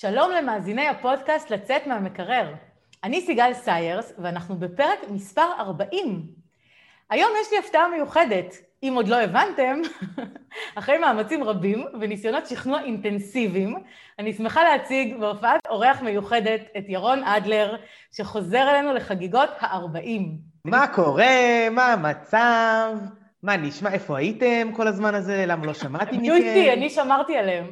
שלום למאזיני הפודקאסט לצאת מהמקרר. אני סיגל סיירס, ואנחנו בפרק מספר 40. היום יש לי הפתעה מיוחדת. אם עוד לא הבנתם, אחרי מאמצים רבים וניסיונות שכנוע אינטנסיביים, אני שמחה להציג בהופעת אורח מיוחדת את ירון אדלר, שחוזר אלינו לחגיגות ה-40. מה קורה? מה המצב? מה נשמע? איפה הייתם כל הזמן הזה? למה לא שמעתי מכם? היו איתי, אני שמרתי עליהם.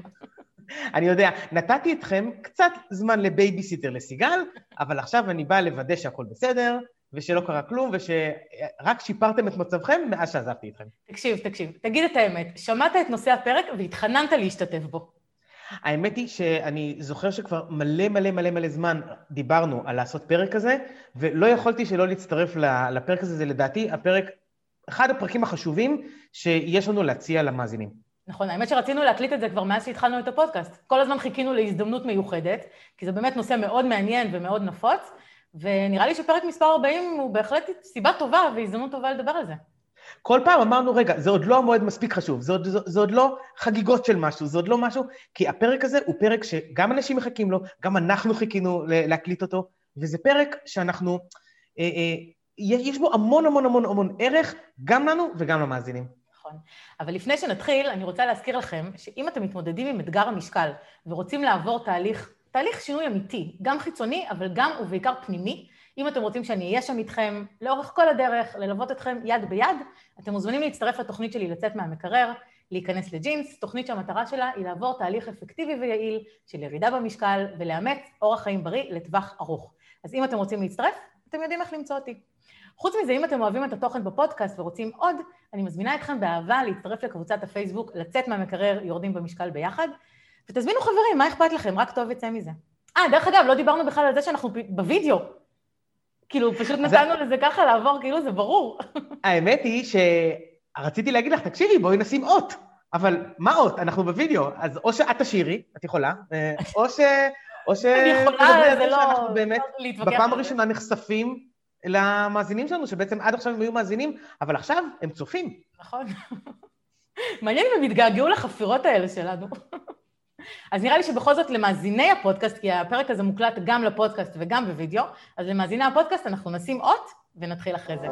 אני יודע, נתתי אתכם קצת זמן לבייביסיטר לסיגל, אבל עכשיו אני בא לוודא שהכל בסדר, ושלא קרה כלום, ושרק שיפרתם את מצבכם מאז שעזבתי אתכם. תקשיב, תקשיב, תגיד את האמת, שמעת את נושא הפרק והתחננת להשתתף בו. האמת היא שאני זוכר שכבר מלא מלא מלא מלא זמן דיברנו על לעשות פרק כזה, ולא יכולתי שלא להצטרף לפרק הזה, זה לדעתי הפרק, אחד הפרקים החשובים שיש לנו להציע למאזינים. נכון, האמת שרצינו להקליט את זה כבר מאז שהתחלנו את הפודקאסט. כל הזמן חיכינו להזדמנות מיוחדת, כי זה באמת נושא מאוד מעניין ומאוד נפוץ, ונראה לי שפרק מספר 40 הוא בהחלט סיבה טובה והזדמנות טובה לדבר על זה. כל פעם אמרנו, רגע, זה עוד לא המועד מספיק חשוב, זה עוד, זה, זה עוד לא חגיגות של משהו, זה עוד לא משהו, כי הפרק הזה הוא פרק שגם אנשים מחכים לו, גם אנחנו חיכינו להקליט אותו, וזה פרק שאנחנו, אה, אה, יש בו המון המון המון המון ערך, גם לנו וגם למאזינים. נכון. אבל לפני שנתחיל, אני רוצה להזכיר לכם שאם אתם מתמודדים עם אתגר המשקל ורוצים לעבור תהליך, תהליך שינוי אמיתי, גם חיצוני, אבל גם ובעיקר פנימי, אם אתם רוצים שאני אהיה שם איתכם לאורך כל הדרך, ללוות אתכם יד ביד, אתם מוזמנים להצטרף לתוכנית שלי לצאת מהמקרר, להיכנס לג'ינס, תוכנית שהמטרה שלה היא לעבור תהליך אפקטיבי ויעיל של ירידה במשקל ולאמץ אורח חיים בריא לטווח ארוך. אז אם אתם רוצים להצטרף, אתם יודעים איך למצוא אותי. חוץ מזה, אם אתם אוהבים את התוכן בפודקאסט ורוצים עוד, אני מזמינה אתכם באהבה להצטרף לקבוצת הפייסבוק, לצאת מהמקרר, יורדים במשקל ביחד, ותזמינו חברים, מה אכפת לכם? רק טוב יצא מזה. אה, דרך אגב, לא דיברנו בכלל על זה שאנחנו בווידאו. כאילו, פשוט נתנו לזה ככה לעבור, כאילו זה ברור. האמת היא שרציתי להגיד לך, תקשיבי, בואי נשים אות. אבל מה אות? אנחנו בווידאו, אז או שאת תשאירי, את יכולה, אה, או ש... או ש... אני יכולה, זה לא... שאנחנו באמת, בפעם הראשונה נחשפים למאזינים שלנו, שבעצם עד עכשיו הם היו מאזינים, אבל עכשיו הם צופים. נכון. מעניין אם הם יתגעגעו לחפירות האלה שלנו. אז נראה לי שבכל זאת למאזיני הפודקאסט, כי הפרק הזה מוקלט גם לפודקאסט וגם בווידאו, אז למאזיני הפודקאסט אנחנו נשים אות ונתחיל אחרי זה.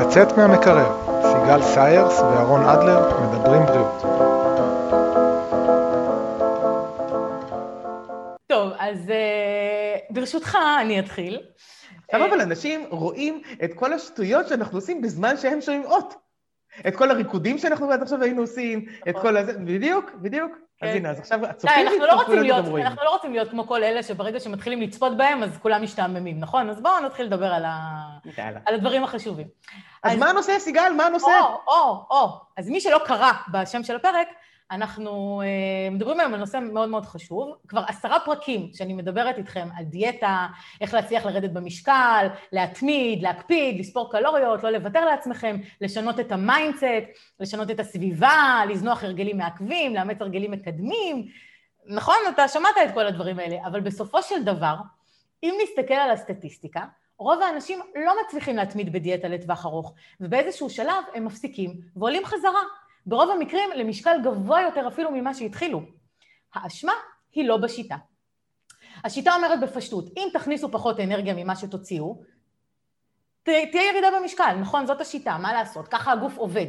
לצאת מהמקרר, סיגל סיירס ואהרון אדלר מדברים בריאות. טוב, אז אה, ברשותך אני אתחיל. עכשיו אבל אנשים רואים את כל השטויות שאנחנו עושים בזמן שהם שומעים אות. את כל הריקודים שאנחנו עד עכשיו היינו עושים, את כל הזה, בדיוק, בדיוק. אז כן. הנה, אז עכשיו הצופים יצטרפו לזה גם רואים. אנחנו לא רוצים להיות כמו כל אלה שברגע שמתחילים לצפות בהם, אז כולם משתעממים, נכון? אז בואו נתחיל לדבר על הדברים החשובים. אז מה הנושא, סיגל? מה הנושא? או, או, או. אז מי שלא קרא בשם של הפרק, אנחנו uh, מדברים היום על נושא מאוד מאוד חשוב, כבר עשרה פרקים שאני מדברת איתכם על דיאטה, איך להצליח לרדת במשקל, להתמיד, להקפיד, לספור קלוריות, לא לוותר לעצמכם, לשנות את ה mindset, לשנות את הסביבה, לזנוח הרגלים מעכבים, לאמץ הרגלים מקדמים. נכון, אתה שמעת את כל הדברים האלה, אבל בסופו של דבר, אם נסתכל על הסטטיסטיקה, רוב האנשים לא מצליחים להתמיד בדיאטה לטווח ארוך, ובאיזשהו שלב הם מפסיקים ועולים חזרה. ברוב המקרים למשקל גבוה יותר אפילו ממה שהתחילו. האשמה היא לא בשיטה. השיטה אומרת בפשטות, אם תכניסו פחות אנרגיה ממה שתוציאו, תהיה ירידה במשקל, נכון? זאת השיטה, מה לעשות? ככה הגוף עובד.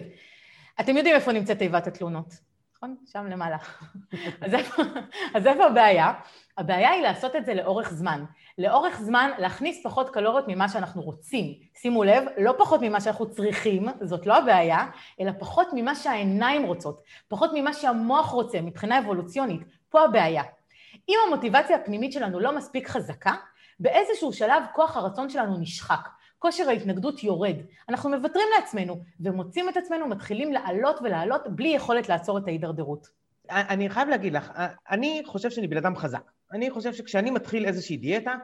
אתם יודעים איפה נמצאת תיבת התלונות, נכון? שם למעלה. אז, איפה, אז איפה הבעיה? הבעיה היא לעשות את זה לאורך זמן. לאורך זמן להכניס פחות קלוריות ממה שאנחנו רוצים. שימו לב, לא פחות ממה שאנחנו צריכים, זאת לא הבעיה, אלא פחות ממה שהעיניים רוצות, פחות ממה שהמוח רוצה מבחינה אבולוציונית. פה הבעיה. אם המוטיבציה הפנימית שלנו לא מספיק חזקה, באיזשהו שלב כוח הרצון שלנו נשחק. כושר ההתנגדות יורד. אנחנו מוותרים לעצמנו ומוצאים את עצמנו מתחילים לעלות ולעלות בלי יכולת לעצור את ההידרדרות. אני חייב להגיד לך, אני חושב שאני בן אדם חזק. אני חושב שכשאני מתחיל איזושהי דיאטה,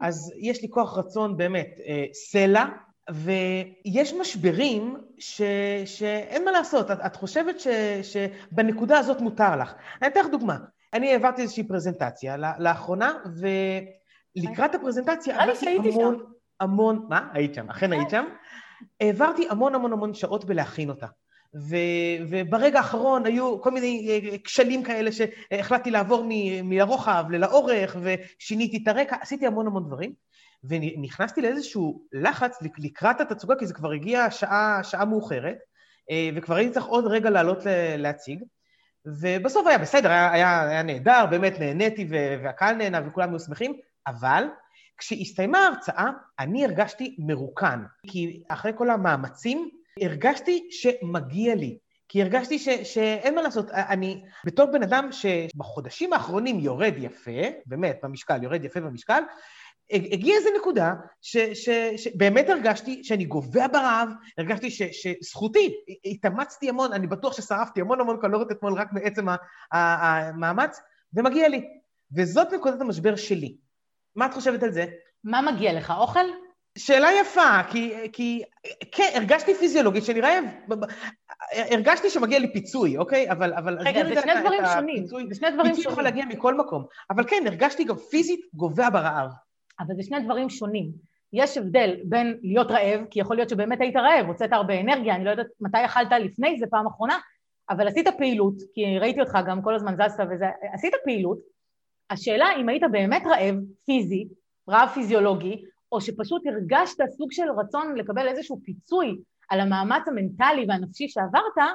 אז יש לי כוח רצון באמת אה, סלע, ויש משברים ש, שאין מה לעשות, את, את חושבת ש, שבנקודה הזאת מותר לך. אני אתן לך דוגמה, אני העברתי איזושהי פרזנטציה לאחרונה, ולקראת הפרזנטציה עברתי המון, שם. המון, מה? היית שם, אכן היית שם. העברתי המון המון המון שעות בלהכין אותה. ו, וברגע האחרון היו כל מיני כשלים כאלה שהחלטתי לעבור מלרוחב ללאורך, ושיניתי את הרקע, עשיתי המון המון דברים. ונכנסתי לאיזשהו לחץ לקראת התצוגה, כי זה כבר הגיע שעה, שעה מאוחרת, וכבר הייתי צריך עוד רגע לעלות להציג. ובסוף היה בסדר, היה, היה, היה נהדר, באמת נהניתי והקהל נהנה וכולם היו שמחים, אבל כשהסתיימה ההרצאה, אני הרגשתי מרוקן, כי אחרי כל המאמצים, הרגשתי שמגיע לי. כי הרגשתי ש, שאין מה לעשות, אני בתור בן אדם שבחודשים האחרונים יורד יפה, באמת, במשקל, יורד יפה במשקל, הגיעה איזו נקודה שבאמת הרגשתי שאני גובע ברעב, הרגשתי שזכותי, התאמצתי המון, אני בטוח ששרפתי המון המון קלוריות אתמול רק מעצם המאמץ, ומגיע לי. וזאת נקודת המשבר שלי. מה את חושבת על זה? מה מגיע לך, אוכל? שאלה יפה, כי, כי כן, הרגשתי פיזיולוגית שאני רעב. הרגשתי שמגיע לי פיצוי, אוקיי? אבל... אבל רגע, זה שני דברים שונים. זה שני דברים שונים. פיצוי יכול להגיע מכל מקום. אבל כן, הרגשתי גם פיזית גובע ברעב. אבל זה שני דברים שונים. יש הבדל בין להיות רעב, כי יכול להיות שבאמת היית רעב, הוצאת הרבה אנרגיה, אני לא יודעת מתי אכלת לפני זה פעם אחרונה, אבל עשית פעילות, כי ראיתי אותך גם כל הזמן זזת וזה, עשית פעילות, השאלה אם היית באמת רעב פיזי, רעב פיזיולוגי, או שפשוט הרגשת סוג של רצון לקבל איזשהו פיצוי על המאמץ המנטלי והנפשי שעברת,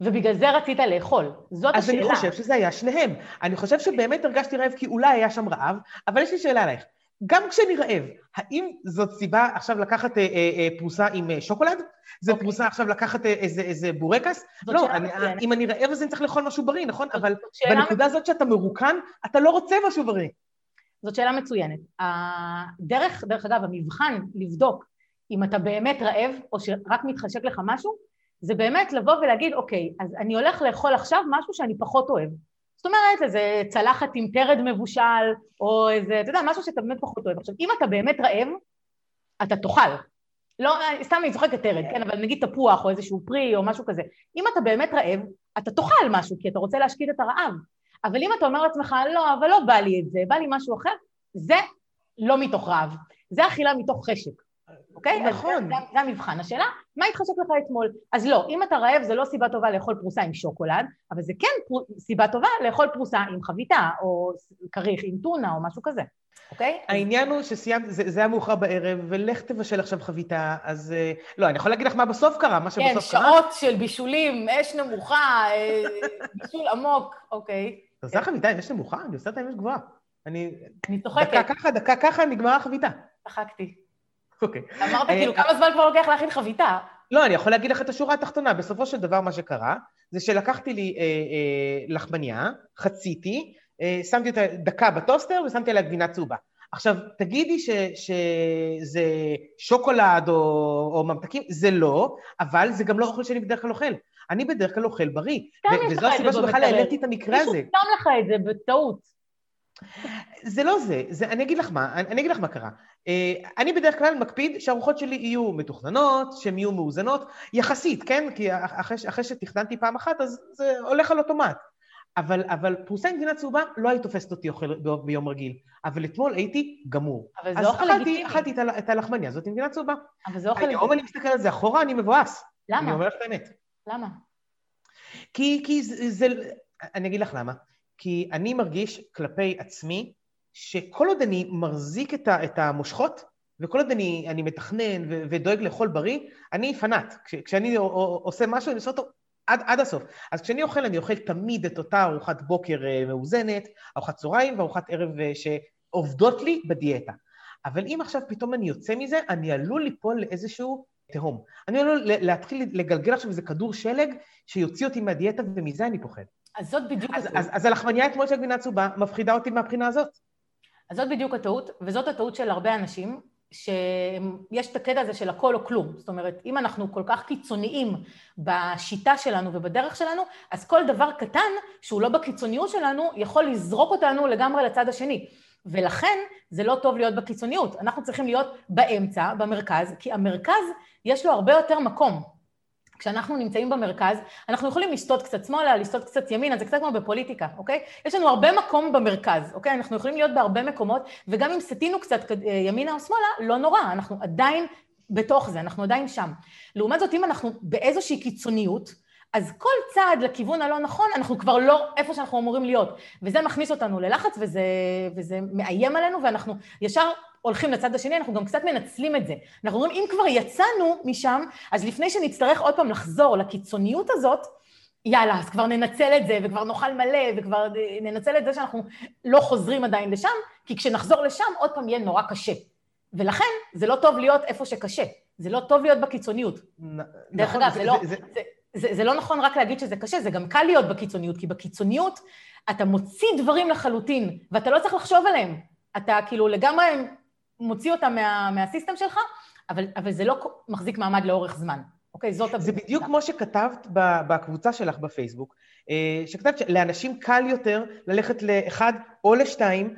ובגלל זה רצית לאכול. זאת אז השאלה. אז אני חושב שזה היה שניהם. אני חושב שבאמת הרגשתי רעב כי אולי היה שם רעב, אבל יש לי שאלה עלייך. גם כשאני רעב, האם זאת סיבה עכשיו לקחת אה, אה, אה, פרוסה עם אה, שוקולד? okay. אוקיי. פרוסה עכשיו לקחת אה, איזה, איזה בורקס? לא, אני, אם אני רעב אז אני צריך לאכול משהו בריא, נכון? זאת, אבל זאת בנקודה הזאת שאתה מרוקן, אתה לא רוצה משהו בריא. זאת שאלה מצוינת. הדרך, דרך אגב, המבחן לבדוק אם אתה באמת רעב, או שרק מתחשק לך משהו, זה באמת לבוא ולהגיד, אוקיי, אז אני הולך לאכול עכשיו משהו שאני פחות אוהב. זאת אומרת, איזה צלחת עם תרד מבושל, או איזה, אתה יודע, משהו שאתה באמת פחות אוהב. עכשיו, אם אתה באמת רעב, אתה תאכל. לא, סתם אני צוחקת תרד, כן, אבל נגיד תפוח או איזשהו פרי או משהו כזה. אם אתה באמת רעב, אתה תאכל משהו, כי אתה רוצה להשקיט את הרעב. אבל אם אתה אומר לעצמך, לא, אבל לא בא לי את זה, בא לי משהו אחר, זה לא מתוך רעב, זה אכילה מתוך חשק. אוקיי? נכון. זה, זה המבחן. השאלה, מה התחשק לך אתמול? אז לא, אם אתה רעב זה לא סיבה טובה לאכול פרוסה עם שוקולד, אבל זה כן פר... סיבה טובה לאכול פרוסה עם חביתה, או כריך עם טונה, או משהו כזה. אוקיי? העניין הוא שסיימת, זה, זה היה מאוחר בערב, ולך תבשל עכשיו חביתה, אז... אה, לא, אני יכול להגיד לך מה בסוף קרה, מה שבסוף כן, קרה. כן, שעות של בישולים, אש נמוכה, אה, בישול עמוק, אוקיי. אתה עושה חביתה עם אש נמוכה? אני עושה את האש גבוהה. אני... אני צוחקת. דקה ככה, דקה ככה, נגמרה החביתה. צחקתי. אוקיי. אמרת כאילו, אה, כמה זמן כבר לוקח להכין חביתה? לא, אני יכול להגיד לך את השורה התחתונה. בסופו של דבר מה שקרה, זה שלקחתי לי אה, אה, לחמניה, חציתי, אה, שמתי אותה דקה בטוסטר ושמתי עליה גבינה צהובה. עכשיו, תגידי ש, שזה שוקולד או, או ממתקים, זה לא, אבל זה גם לא אוכל שאני בדרך כלל אוכל. אני בדרך כלל אוכל בריא. וזו הסיבה שבכלל העליתי את המקרה הזה. מישהו שם לך את זה בטעות. זה לא זה, זה, אני אגיד לך מה, אני, אני אגיד לך מה קרה. Uh, אני בדרך כלל מקפיד שהארוחות שלי יהיו מתוכננות, שהן יהיו מאוזנות, יחסית, כן? כי אחרי, אחרי שתכננתי פעם אחת, אז זה הולך על אוטומט. אבל, אבל פרוסה עם גבינה צהובה לא היית תופסת אותי אוכל ביום רגיל. אבל אתמול הייתי גמור. אבל זה אוכל לגיטימי. אז אכלתי את הלחמניה הזאת עם גבינה צהובה. אבל זה אוכל לגיטימי. היום אני מסתכל על זה אחורה, אני מבואס. למה? אני אומר לך את האמת. למה? כי, כי זה, זה... אני אגיד לך למה. כי אני מרגיש כלפי עצמי שכל עוד אני מחזיק את, את המושכות, וכל עוד אני, אני מתכנן ו, ודואג לאכול בריא, אני פנאט. כש, כשאני עושה משהו, אני עושה אותו עד, עד הסוף. אז כשאני אוכל, אני אוכל תמיד את אותה ארוחת בוקר אה, מאוזנת, ארוחת צהריים וארוחת ערב אה, שעובדות לי בדיאטה. אבל אם עכשיו פתאום אני יוצא מזה, אני עלול ליפול לאיזשהו תהום. אני עלול להתחיל לגלגל עכשיו איזה כדור שלג שיוציא אותי מהדיאטה, ומזה אני פוחד. אז זאת בדיוק אז, הטעות. אז, אז הלחמניה אתמול של גבינה צהובה מפחידה אותי מהבחינה הזאת. אז זאת בדיוק הטעות, וזאת הטעות של הרבה אנשים, שיש את הקטע הזה של הכל או כלום. זאת אומרת, אם אנחנו כל כך קיצוניים בשיטה שלנו ובדרך שלנו, אז כל דבר קטן שהוא לא בקיצוניות שלנו, יכול לזרוק אותנו לגמרי לצד השני. ולכן זה לא טוב להיות בקיצוניות. אנחנו צריכים להיות באמצע, במרכז, כי המרכז יש לו הרבה יותר מקום. כשאנחנו נמצאים במרכז, אנחנו יכולים לסטות קצת שמאלה, לסטות קצת ימינה, זה קצת כמו בפוליטיקה, אוקיי? יש לנו הרבה מקום במרכז, אוקיי? אנחנו יכולים להיות בהרבה מקומות, וגם אם סטינו קצת אה, ימינה או שמאלה, לא נורא, אנחנו עדיין בתוך זה, אנחנו עדיין שם. לעומת זאת, אם אנחנו באיזושהי קיצוניות, אז כל צעד לכיוון הלא נכון, אנחנו כבר לא איפה שאנחנו אמורים להיות. וזה מכניס אותנו ללחץ וזה, וזה מאיים עלינו, ואנחנו ישר הולכים לצד השני, אנחנו גם קצת מנצלים את זה. אנחנו אומרים, אם כבר יצאנו משם, אז לפני שנצטרך עוד פעם לחזור לקיצוניות הזאת, יאללה, אז כבר ננצל את זה, וכבר נאכל מלא, וכבר ננצל את זה שאנחנו לא חוזרים עדיין לשם, כי כשנחזור לשם, עוד פעם יהיה נורא קשה. ולכן, זה לא טוב להיות איפה שקשה. זה לא טוב להיות בקיצוניות. דרך נכון, אגב, זה, זה, לא, זה, זה, זה, זה לא נכון רק להגיד שזה קשה, זה גם קל להיות בקיצוניות, כי בקיצוניות אתה מוציא דברים לחלוטין, ואתה לא צריך לחשוב עליהם. אתה כאילו לגמרי מוציא אותם מה, מהסיסטם שלך, אבל, אבל זה לא מחזיק מעמד לאורך זמן. אוקיי, זאת... זה בדיוק כמו שכתבת בקבוצה שלך בפייסבוק, אה, שכתבת שלאנשים קל יותר ללכת לאחד או לשתיים,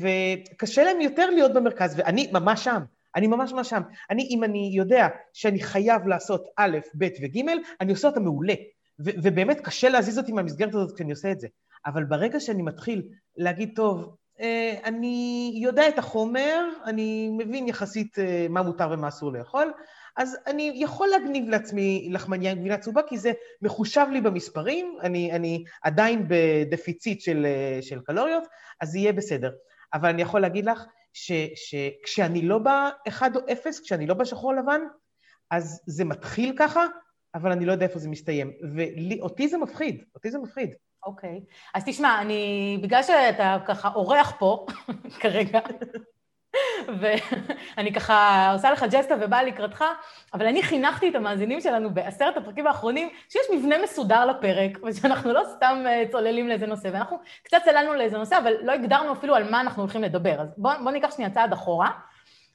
וקשה להם יותר להיות במרכז, ואני ממש שם. אני ממש ממש שם. אני, אם אני יודע שאני חייב לעשות א', ב' וג', אני עושה אותה מעולה. ו- ובאמת קשה להזיז אותי מהמסגרת הזאת כשאני עושה את זה. אבל ברגע שאני מתחיל להגיד, טוב, אה, אני יודע את החומר, אני מבין יחסית אה, מה מותר ומה אסור לאכול, אז אני יכול להגניב לעצמי לחמניה עם גבינה צהובה, כי זה מחושב לי במספרים, אני, אני עדיין בדפיציט של, אה, של קלוריות, אז זה יהיה בסדר. אבל אני יכול להגיד לך שכשאני לא באחד או אפס, כשאני לא בשחור לבן, אז זה מתחיל ככה, אבל אני לא יודע איפה זה מסתיים. ואותי זה מפחיד, אותי זה מפחיד. אוקיי. Okay. אז תשמע, אני, בגלל שאתה ככה אורח פה כרגע, ואני ככה עושה לך ג'סטה ובאה לקראתך, אבל אני חינכתי את המאזינים שלנו בעשרת הפרקים האחרונים, שיש מבנה מסודר לפרק, ושאנחנו לא סתם אה, צוללים לאיזה נושא, ואנחנו קצת צללנו לאיזה נושא, אבל לא הגדרנו אפילו על מה אנחנו הולכים לדבר. אז בואו בוא ניקח שנייה צעד אחורה,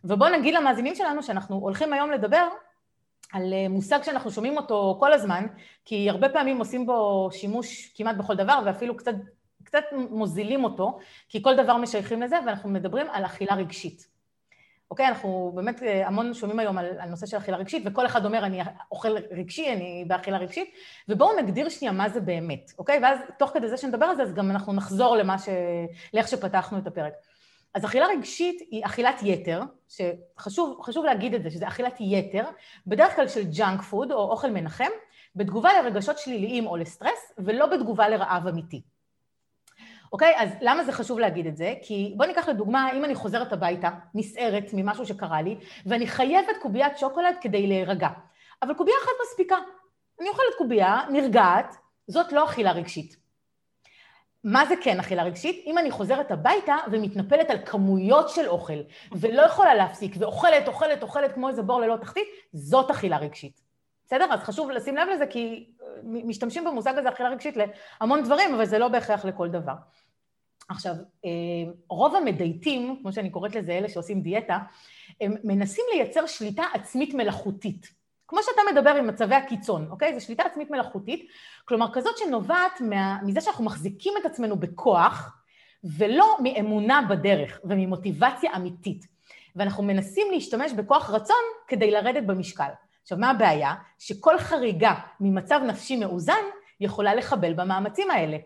ובואו נגיד למאזינים שלנו שאנחנו הולכים היום לדבר על אה, מושג שאנחנו שומעים אותו כל הזמן, כי הרבה פעמים עושים בו שימוש כמעט בכל דבר, ואפילו קצת קצת מוזילים אותו, כי כל דבר משייכים לזה, ואנחנו מדברים על אכילה רגשית. אוקיי? אנחנו באמת אה, המון שומעים היום על, על נושא של אכילה רגשית, וכל אחד אומר, אני אוכל רגשי, אני באכילה רגשית, ובואו נגדיר שנייה מה זה באמת, אוקיי? ואז תוך כדי זה שנדבר על זה, אז גם אנחנו נחזור למה ש... לאיך שפתחנו את הפרק. אז אכילה רגשית היא אכילת יתר, שחשוב להגיד את זה, שזה אכילת יתר, בדרך כלל של ג'אנק פוד או אוכל מנחם, בתגובה לרגשות שליליים או לסטרס, ולא בתגובה לרעב אמיתי. אוקיי? אז למה זה חשוב להגיד את זה? כי בואי ניקח לדוגמה, אם אני חוזרת הביתה, נסערת ממשהו שקרה לי, ואני חייבת קוביית שוקולד כדי להירגע. אבל קובייה אחת מספיקה. אני אוכלת קובייה, נרגעת, זאת לא אכילה רגשית. מה זה כן אכילה רגשית? אם אני חוזרת הביתה ומתנפלת על כמויות של אוכל, ולא יכולה להפסיק, ואוכלת, אוכלת, אוכלת כמו איזה בור ללא תחתית, זאת אכילה רגשית. בסדר? אז חשוב לשים לב לזה, כי משתמשים במושג הזה אכילה רגשית להמון דברים, אבל זה לא בהכרח לכל דבר. עכשיו, אה, רוב המדייטים, כמו שאני קוראת לזה, אלה שעושים דיאטה, הם מנסים לייצר שליטה עצמית מלאכותית. כמו שאתה מדבר עם מצבי הקיצון, אוקיי? זו שליטה עצמית מלאכותית, כלומר כזאת שנובעת מה, מזה שאנחנו מחזיקים את עצמנו בכוח, ולא מאמונה בדרך וממוטיבציה אמיתית. ואנחנו מנסים להשתמש בכוח רצון כדי לרדת במשקל. עכשיו, מה הבעיה? שכל חריגה ממצב נפשי מאוזן יכולה לחבל במאמצים האלה.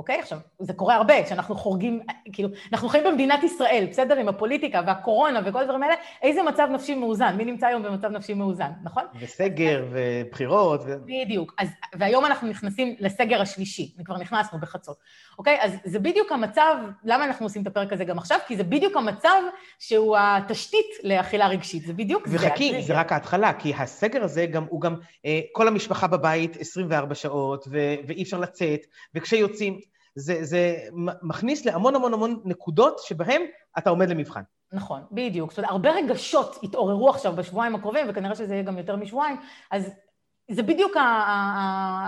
אוקיי? עכשיו, זה קורה הרבה, שאנחנו חורגים, כאילו, אנחנו חיים במדינת ישראל, בסדר? עם הפוליטיקה והקורונה וכל הדברים האלה, איזה מצב נפשי מאוזן? מי נמצא היום במצב נפשי מאוזן, נכון? וסגר ובחירות. ו... בדיוק. אז, והיום אנחנו נכנסים לסגר השלישי, וכבר נכנסנו בחצות, אוקיי? אז זה בדיוק המצב, למה אנחנו עושים את הפרק הזה גם עכשיו? כי זה בדיוק המצב שהוא התשתית לאכילה רגשית, זה בדיוק וחכי, זה. וחכי, זה רק ההתחלה, כי הסגר הזה גם, הוא גם, אה, כל המשפחה בבית 24 שעות, ו- ואי אפשר לצאת, וכשיוצאים... זה, זה מכניס להמון המון המון נקודות שבהן אתה עומד למבחן. נכון, בדיוק. זאת אומרת, הרבה רגשות התעוררו עכשיו בשבועיים הקרובים, וכנראה שזה יהיה גם יותר משבועיים, אז זה בדיוק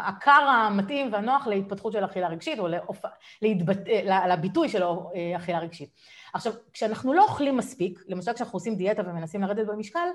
הכר המתאים והנוח להתפתחות של אכילה רגשית, או לאופ... להתבט... לביטוי של אה, אכילה רגשית. עכשיו, כשאנחנו לא אוכלים מספיק, למשל כשאנחנו עושים דיאטה ומנסים לרדת במשקל,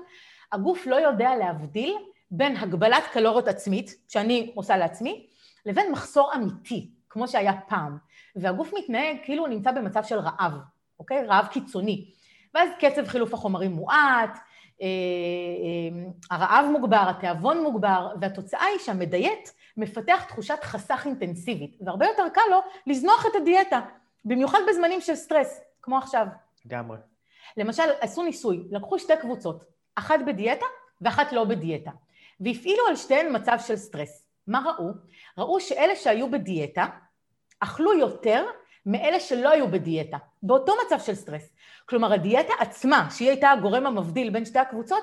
הגוף לא יודע להבדיל בין הגבלת קלוריות עצמית, שאני עושה לעצמי, לבין מחסור אמיתי. כמו שהיה פעם, והגוף מתנהג כאילו הוא נמצא במצב של רעב, אוקיי? רעב קיצוני. ואז קצב חילוף החומרים מועט, אה, אה, הרעב מוגבר, התיאבון מוגבר, והתוצאה היא שהמדיית מפתח תחושת חסך אינטנסיבית, והרבה יותר קל לו לזנוח את הדיאטה, במיוחד בזמנים של סטרס, כמו עכשיו. לגמרי. למשל, עשו ניסוי, לקחו שתי קבוצות, אחת בדיאטה ואחת לא בדיאטה, והפעילו על שתיהן מצב של סטרס. מה ראו? ראו שאלה שהיו בדיאטה אכלו יותר מאלה שלא היו בדיאטה, באותו מצב של סטרס. כלומר, הדיאטה עצמה, שהיא הייתה הגורם המבדיל בין שתי הקבוצות,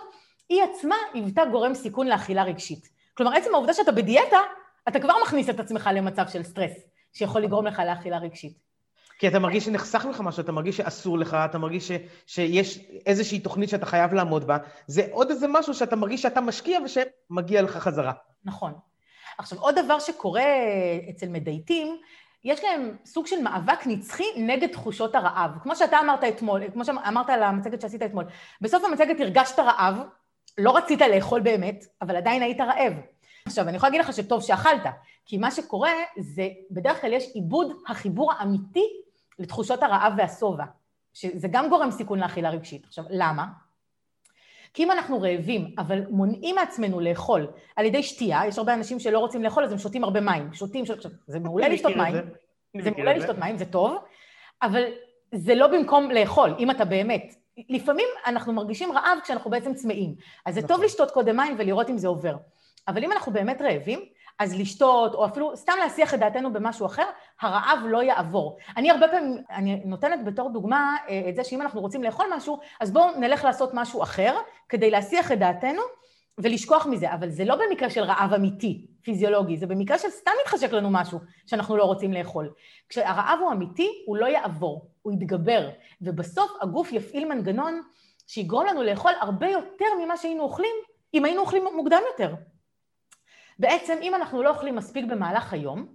היא עצמה היוותה גורם סיכון לאכילה רגשית. כלומר, עצם העובדה שאתה בדיאטה, אתה כבר מכניס את עצמך למצב של סטרס, שיכול לגרום לך לאכילה רגשית. כי אתה מרגיש שנחסך לך משהו, אתה מרגיש שאסור לך, אתה מרגיש ש, שיש איזושהי תוכנית שאתה חייב לעמוד בה, זה עוד איזה משהו שאתה מרגיש שאתה משקיע ושמגיע לך חזרה. נכון. עכשיו, עוד דבר שקורה אצל מדייטים, יש להם סוג של מאבק נצחי נגד תחושות הרעב. כמו שאתה אמרת אתמול, כמו שאמרת על המצגת שעשית אתמול. בסוף המצגת הרגשת רעב, לא רצית לאכול באמת, אבל עדיין היית רעב. עכשיו, אני יכולה להגיד לך שטוב שאכלת, כי מה שקורה זה, בדרך כלל יש עיבוד החיבור האמיתי לתחושות הרעב והשובע, שזה גם גורם סיכון לאכילה רגשית. עכשיו, למה? כי אם אנחנו רעבים, אבל מונעים מעצמנו לאכול על ידי שתייה, יש הרבה אנשים שלא רוצים לאכול, אז הם שותים הרבה מים. שותים, שותים, זה מעולה לשתות מים, זה מעולה לשתות מים, זה טוב, אבל זה לא במקום לאכול, אם אתה באמת. לפעמים אנחנו מרגישים רעב כשאנחנו בעצם צמאים, אז זה טוב נכון. לשתות קודם מים ולראות אם זה עובר. אבל אם אנחנו באמת רעבים, אז לשתות, או אפילו סתם להסיח את דעתנו במשהו אחר, הרעב לא יעבור. אני הרבה פעמים, אני נותנת בתור דוגמה אה, את זה שאם אנחנו רוצים לאכול משהו, אז בואו נלך לעשות משהו אחר, כדי להסיח את דעתנו ולשכוח מזה. אבל זה לא במקרה של רעב אמיתי, פיזיולוגי, זה במקרה של סתם מתחשק לנו משהו שאנחנו לא רוצים לאכול. כשהרעב הוא אמיתי, הוא לא יעבור, הוא יתגבר, ובסוף הגוף יפעיל מנגנון שיגרום לנו לאכול הרבה יותר ממה שהיינו אוכלים, אם היינו אוכלים מוקדם יותר. בעצם אם אנחנו לא אוכלים מספיק במהלך היום,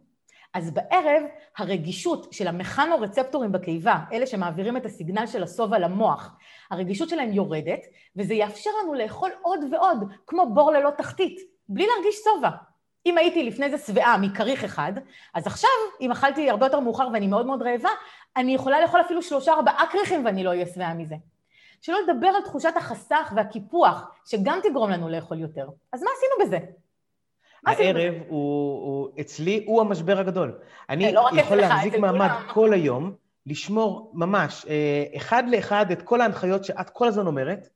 אז בערב הרגישות של המכנו-רצפטורים בקיבה, אלה שמעבירים את הסיגנל של השובע למוח, הרגישות שלהם יורדת, וזה יאפשר לנו לאכול עוד ועוד, כמו בור ללא תחתית, בלי להרגיש שובע. אם הייתי לפני זה שבעה מכריך אחד, אז עכשיו, אם אכלתי הרבה יותר מאוחר ואני מאוד מאוד רעבה, אני יכולה לאכול אפילו שלושה ארבעה כריכים ואני לא אהיה שבעה מזה. שלא לדבר על תחושת החסך והקיפוח, שגם תגרום לנו לאכול יותר. אז מה עשינו בזה? הערב הוא, הוא, אצלי, הוא המשבר הגדול. אני לא יכול להחזיק מעמד כל היום, לשמור ממש אה, אחד לאחד את כל ההנחיות שאת כל הזמן אומרת,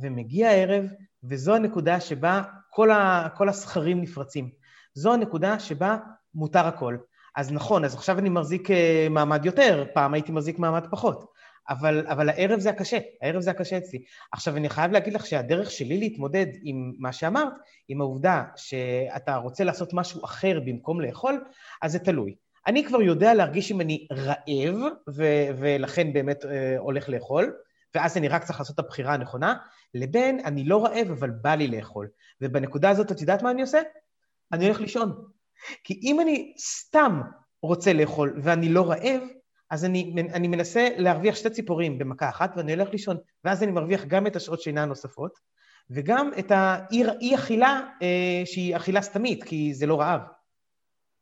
ומגיע הערב, וזו הנקודה שבה כל, ה, כל הסכרים נפרצים. זו הנקודה שבה מותר הכל. אז נכון, אז עכשיו אני מחזיק אה, מעמד יותר, פעם הייתי מחזיק מעמד פחות. אבל, אבל הערב זה הקשה, הערב זה הקשה אצלי. עכשיו, אני חייב להגיד לך שהדרך שלי להתמודד עם מה שאמרת, עם העובדה שאתה רוצה לעשות משהו אחר במקום לאכול, אז זה תלוי. אני כבר יודע להרגיש אם אני רעב, ו- ולכן באמת אה, הולך לאכול, ואז אני רק צריך לעשות את הבחירה הנכונה, לבין אני לא רעב, אבל בא לי לאכול. ובנקודה הזאת, את יודעת מה אני עושה? אני הולך לישון. כי אם אני סתם רוצה לאכול ואני לא רעב, אז אני, אני מנסה להרוויח שתי ציפורים במכה אחת, ואני הולך לישון, ואז אני מרוויח גם את השעות שינה הנוספות, וגם את האי-אכילה אה, שהיא אכילה סתמית, כי זה לא רעב.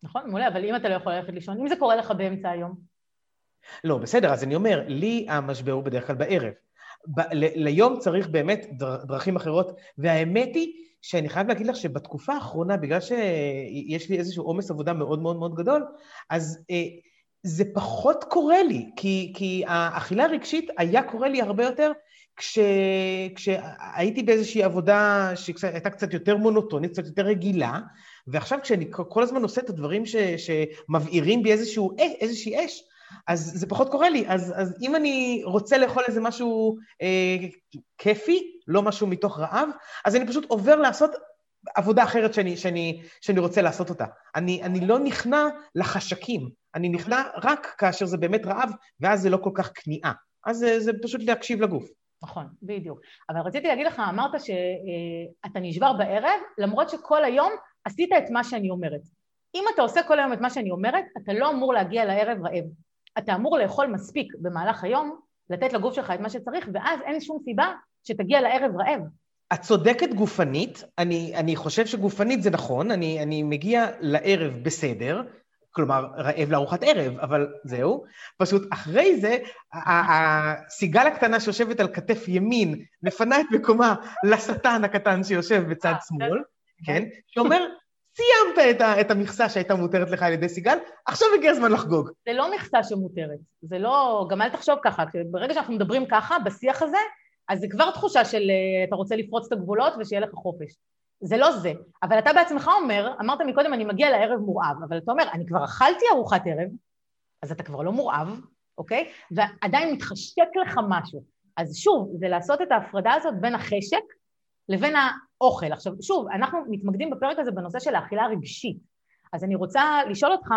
נכון, מעולה, אבל אם אתה לא יכול ללכת לישון, אם זה קורה לך באמצע היום? לא, בסדר, אז אני אומר, לי המשבר הוא בדרך כלל בערב. ב- ל- ליום צריך באמת דר- דרכים אחרות, והאמת היא שאני חייב להגיד לך שבתקופה האחרונה, בגלל שיש לי איזשהו עומס עבודה מאוד מאוד מאוד גדול, אז... אה, זה פחות קורה לי, כי, כי האכילה הרגשית היה קורה לי הרבה יותר כש, כשהייתי באיזושהי עבודה שהייתה קצת יותר מונוטונית, קצת יותר רגילה, ועכשיו כשאני כל הזמן עושה את הדברים ש, שמבעירים בי איזשהו, איזושהי אש, אז זה פחות קורה לי. אז, אז אם אני רוצה לאכול איזה משהו אה, כיפי, לא משהו מתוך רעב, אז אני פשוט עובר לעשות עבודה אחרת שאני, שאני, שאני רוצה לעשות אותה. אני, אני לא נכנע לחשקים, אני נכנע רק כאשר זה באמת רעב, ואז זה לא כל כך כניעה. אז זה, זה פשוט להקשיב לגוף. נכון, בדיוק. אבל רציתי להגיד לך, אמרת שאתה נשבר בערב, למרות שכל היום עשית את מה שאני אומרת. אם אתה עושה כל היום את מה שאני אומרת, אתה לא אמור להגיע לערב רעב. אתה אמור לאכול מספיק במהלך היום, לתת לגוף שלך את מה שצריך, ואז אין שום סיבה שתגיע לערב רעב. את צודקת גופנית, אני, אני חושב שגופנית זה נכון, אני, אני מגיע לערב בסדר, כלומר, רעב לארוחת ערב, אבל זהו. פשוט אחרי זה, הסיגל הקטנה שיושבת על כתף ימין מפנה את מקומה לשטן הקטן שיושב בצד שמאל, כן? שאומר, סיימת את, ה, את המכסה שהייתה מותרת לך על ידי סיגל, עכשיו הגיע הזמן לחגוג. זה לא מכסה שמותרת, זה לא... גם אל תחשוב ככה, ברגע שאנחנו מדברים ככה, בשיח הזה, אז זה כבר תחושה של אה, אתה רוצה לפרוץ את הגבולות ושיהיה לך חופש. זה לא זה. אבל אתה בעצמך אומר, אמרת מקודם, אני מגיע לערב מורעב, אבל אתה אומר, אני כבר אכלתי ארוחת ערב, אז אתה כבר לא מורעב, אוקיי? ועדיין מתחשק לך משהו. אז שוב, זה לעשות את ההפרדה הזאת בין החשק לבין האוכל. עכשיו, שוב, אנחנו מתמקדים בפרק הזה בנושא של האכילה הרגשית. אז אני רוצה לשאול אותך,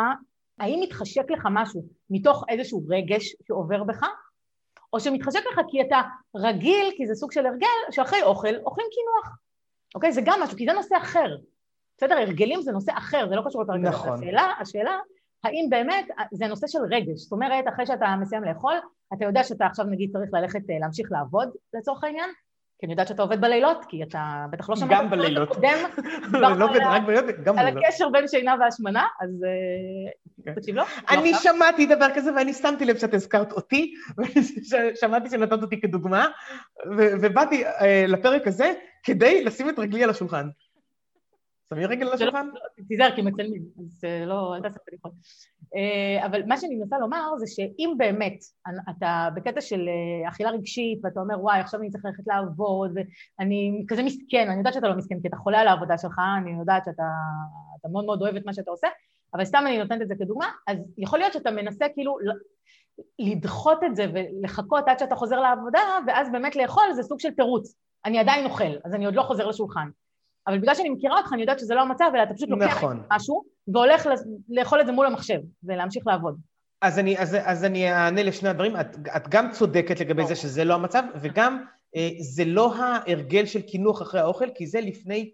האם מתחשק לך משהו מתוך איזשהו רגש שעובר בך, או שמתחשק לך כי אתה רגיל, כי זה סוג של הרגל, שאחרי אוכל אוכלים קינוח. אוקיי? זה גם משהו, כי זה נושא אחר. בסדר? הרגלים זה נושא אחר, זה לא קשור לפרק. נכון. השאלה, השאלה, האם באמת, זה נושא של רגש. זאת אומרת, אחרי שאתה מסיים לאכול, אתה יודע שאתה עכשיו נגיד צריך ללכת אה, להמשיך לעבוד לצורך העניין, כי אני יודעת שאתה עובד בלילות, כי אתה בטח לא שמעת... גם בלילות. קודם, לא עובד רק בלילות, גם על בלילות. הקשר בין שינה והשמנה, אז אה, כן. תקשיב לו. אני לא עכשיו. שמעתי דבר כזה ואני שמתי לב שאת הזכרת אותי, ושמעתי שנתת אותי כדוגמה, ובאתי אה, לפרק הזה כדי לשים את רגלי על השולחן. שמי רגל על השולחן? תיזהר, כי מצלמים, אז אה, לא, אל תעשה בדיחות. אה, אבל מה שאני מנסה לומר זה שאם באמת אתה בקטע של אה, אכילה רגשית ואתה אומר וואי עכשיו אני צריך ללכת לעבוד ואני כזה מסכן, אני יודעת שאתה לא מסכן כי אתה חולה על העבודה שלך, אני יודעת שאתה אתה מאוד מאוד אוהב את מה שאתה עושה, אבל סתם אני נותנת את זה כדוגמה, אז יכול להיות שאתה מנסה כאילו לדחות את זה ולחכות עד שאתה חוזר לעבודה ואז באמת לאכול זה סוג של תירוץ, אני עדיין אוכל, אז אני עוד לא חוזר לשולחן. אבל בגלל שאני מכירה אותך, אני יודעת שזה לא המצב, אלא אתה פשוט לוקח נכון. משהו והולך לאכול את זה מול המחשב ולהמשיך לעבוד. אז אני, אז, אז אני אענה לשני הדברים. את, את גם צודקת לגבי זה שזה לא המצב, וגם אה, זה לא ההרגל של קינוח אחרי האוכל, כי זה לפני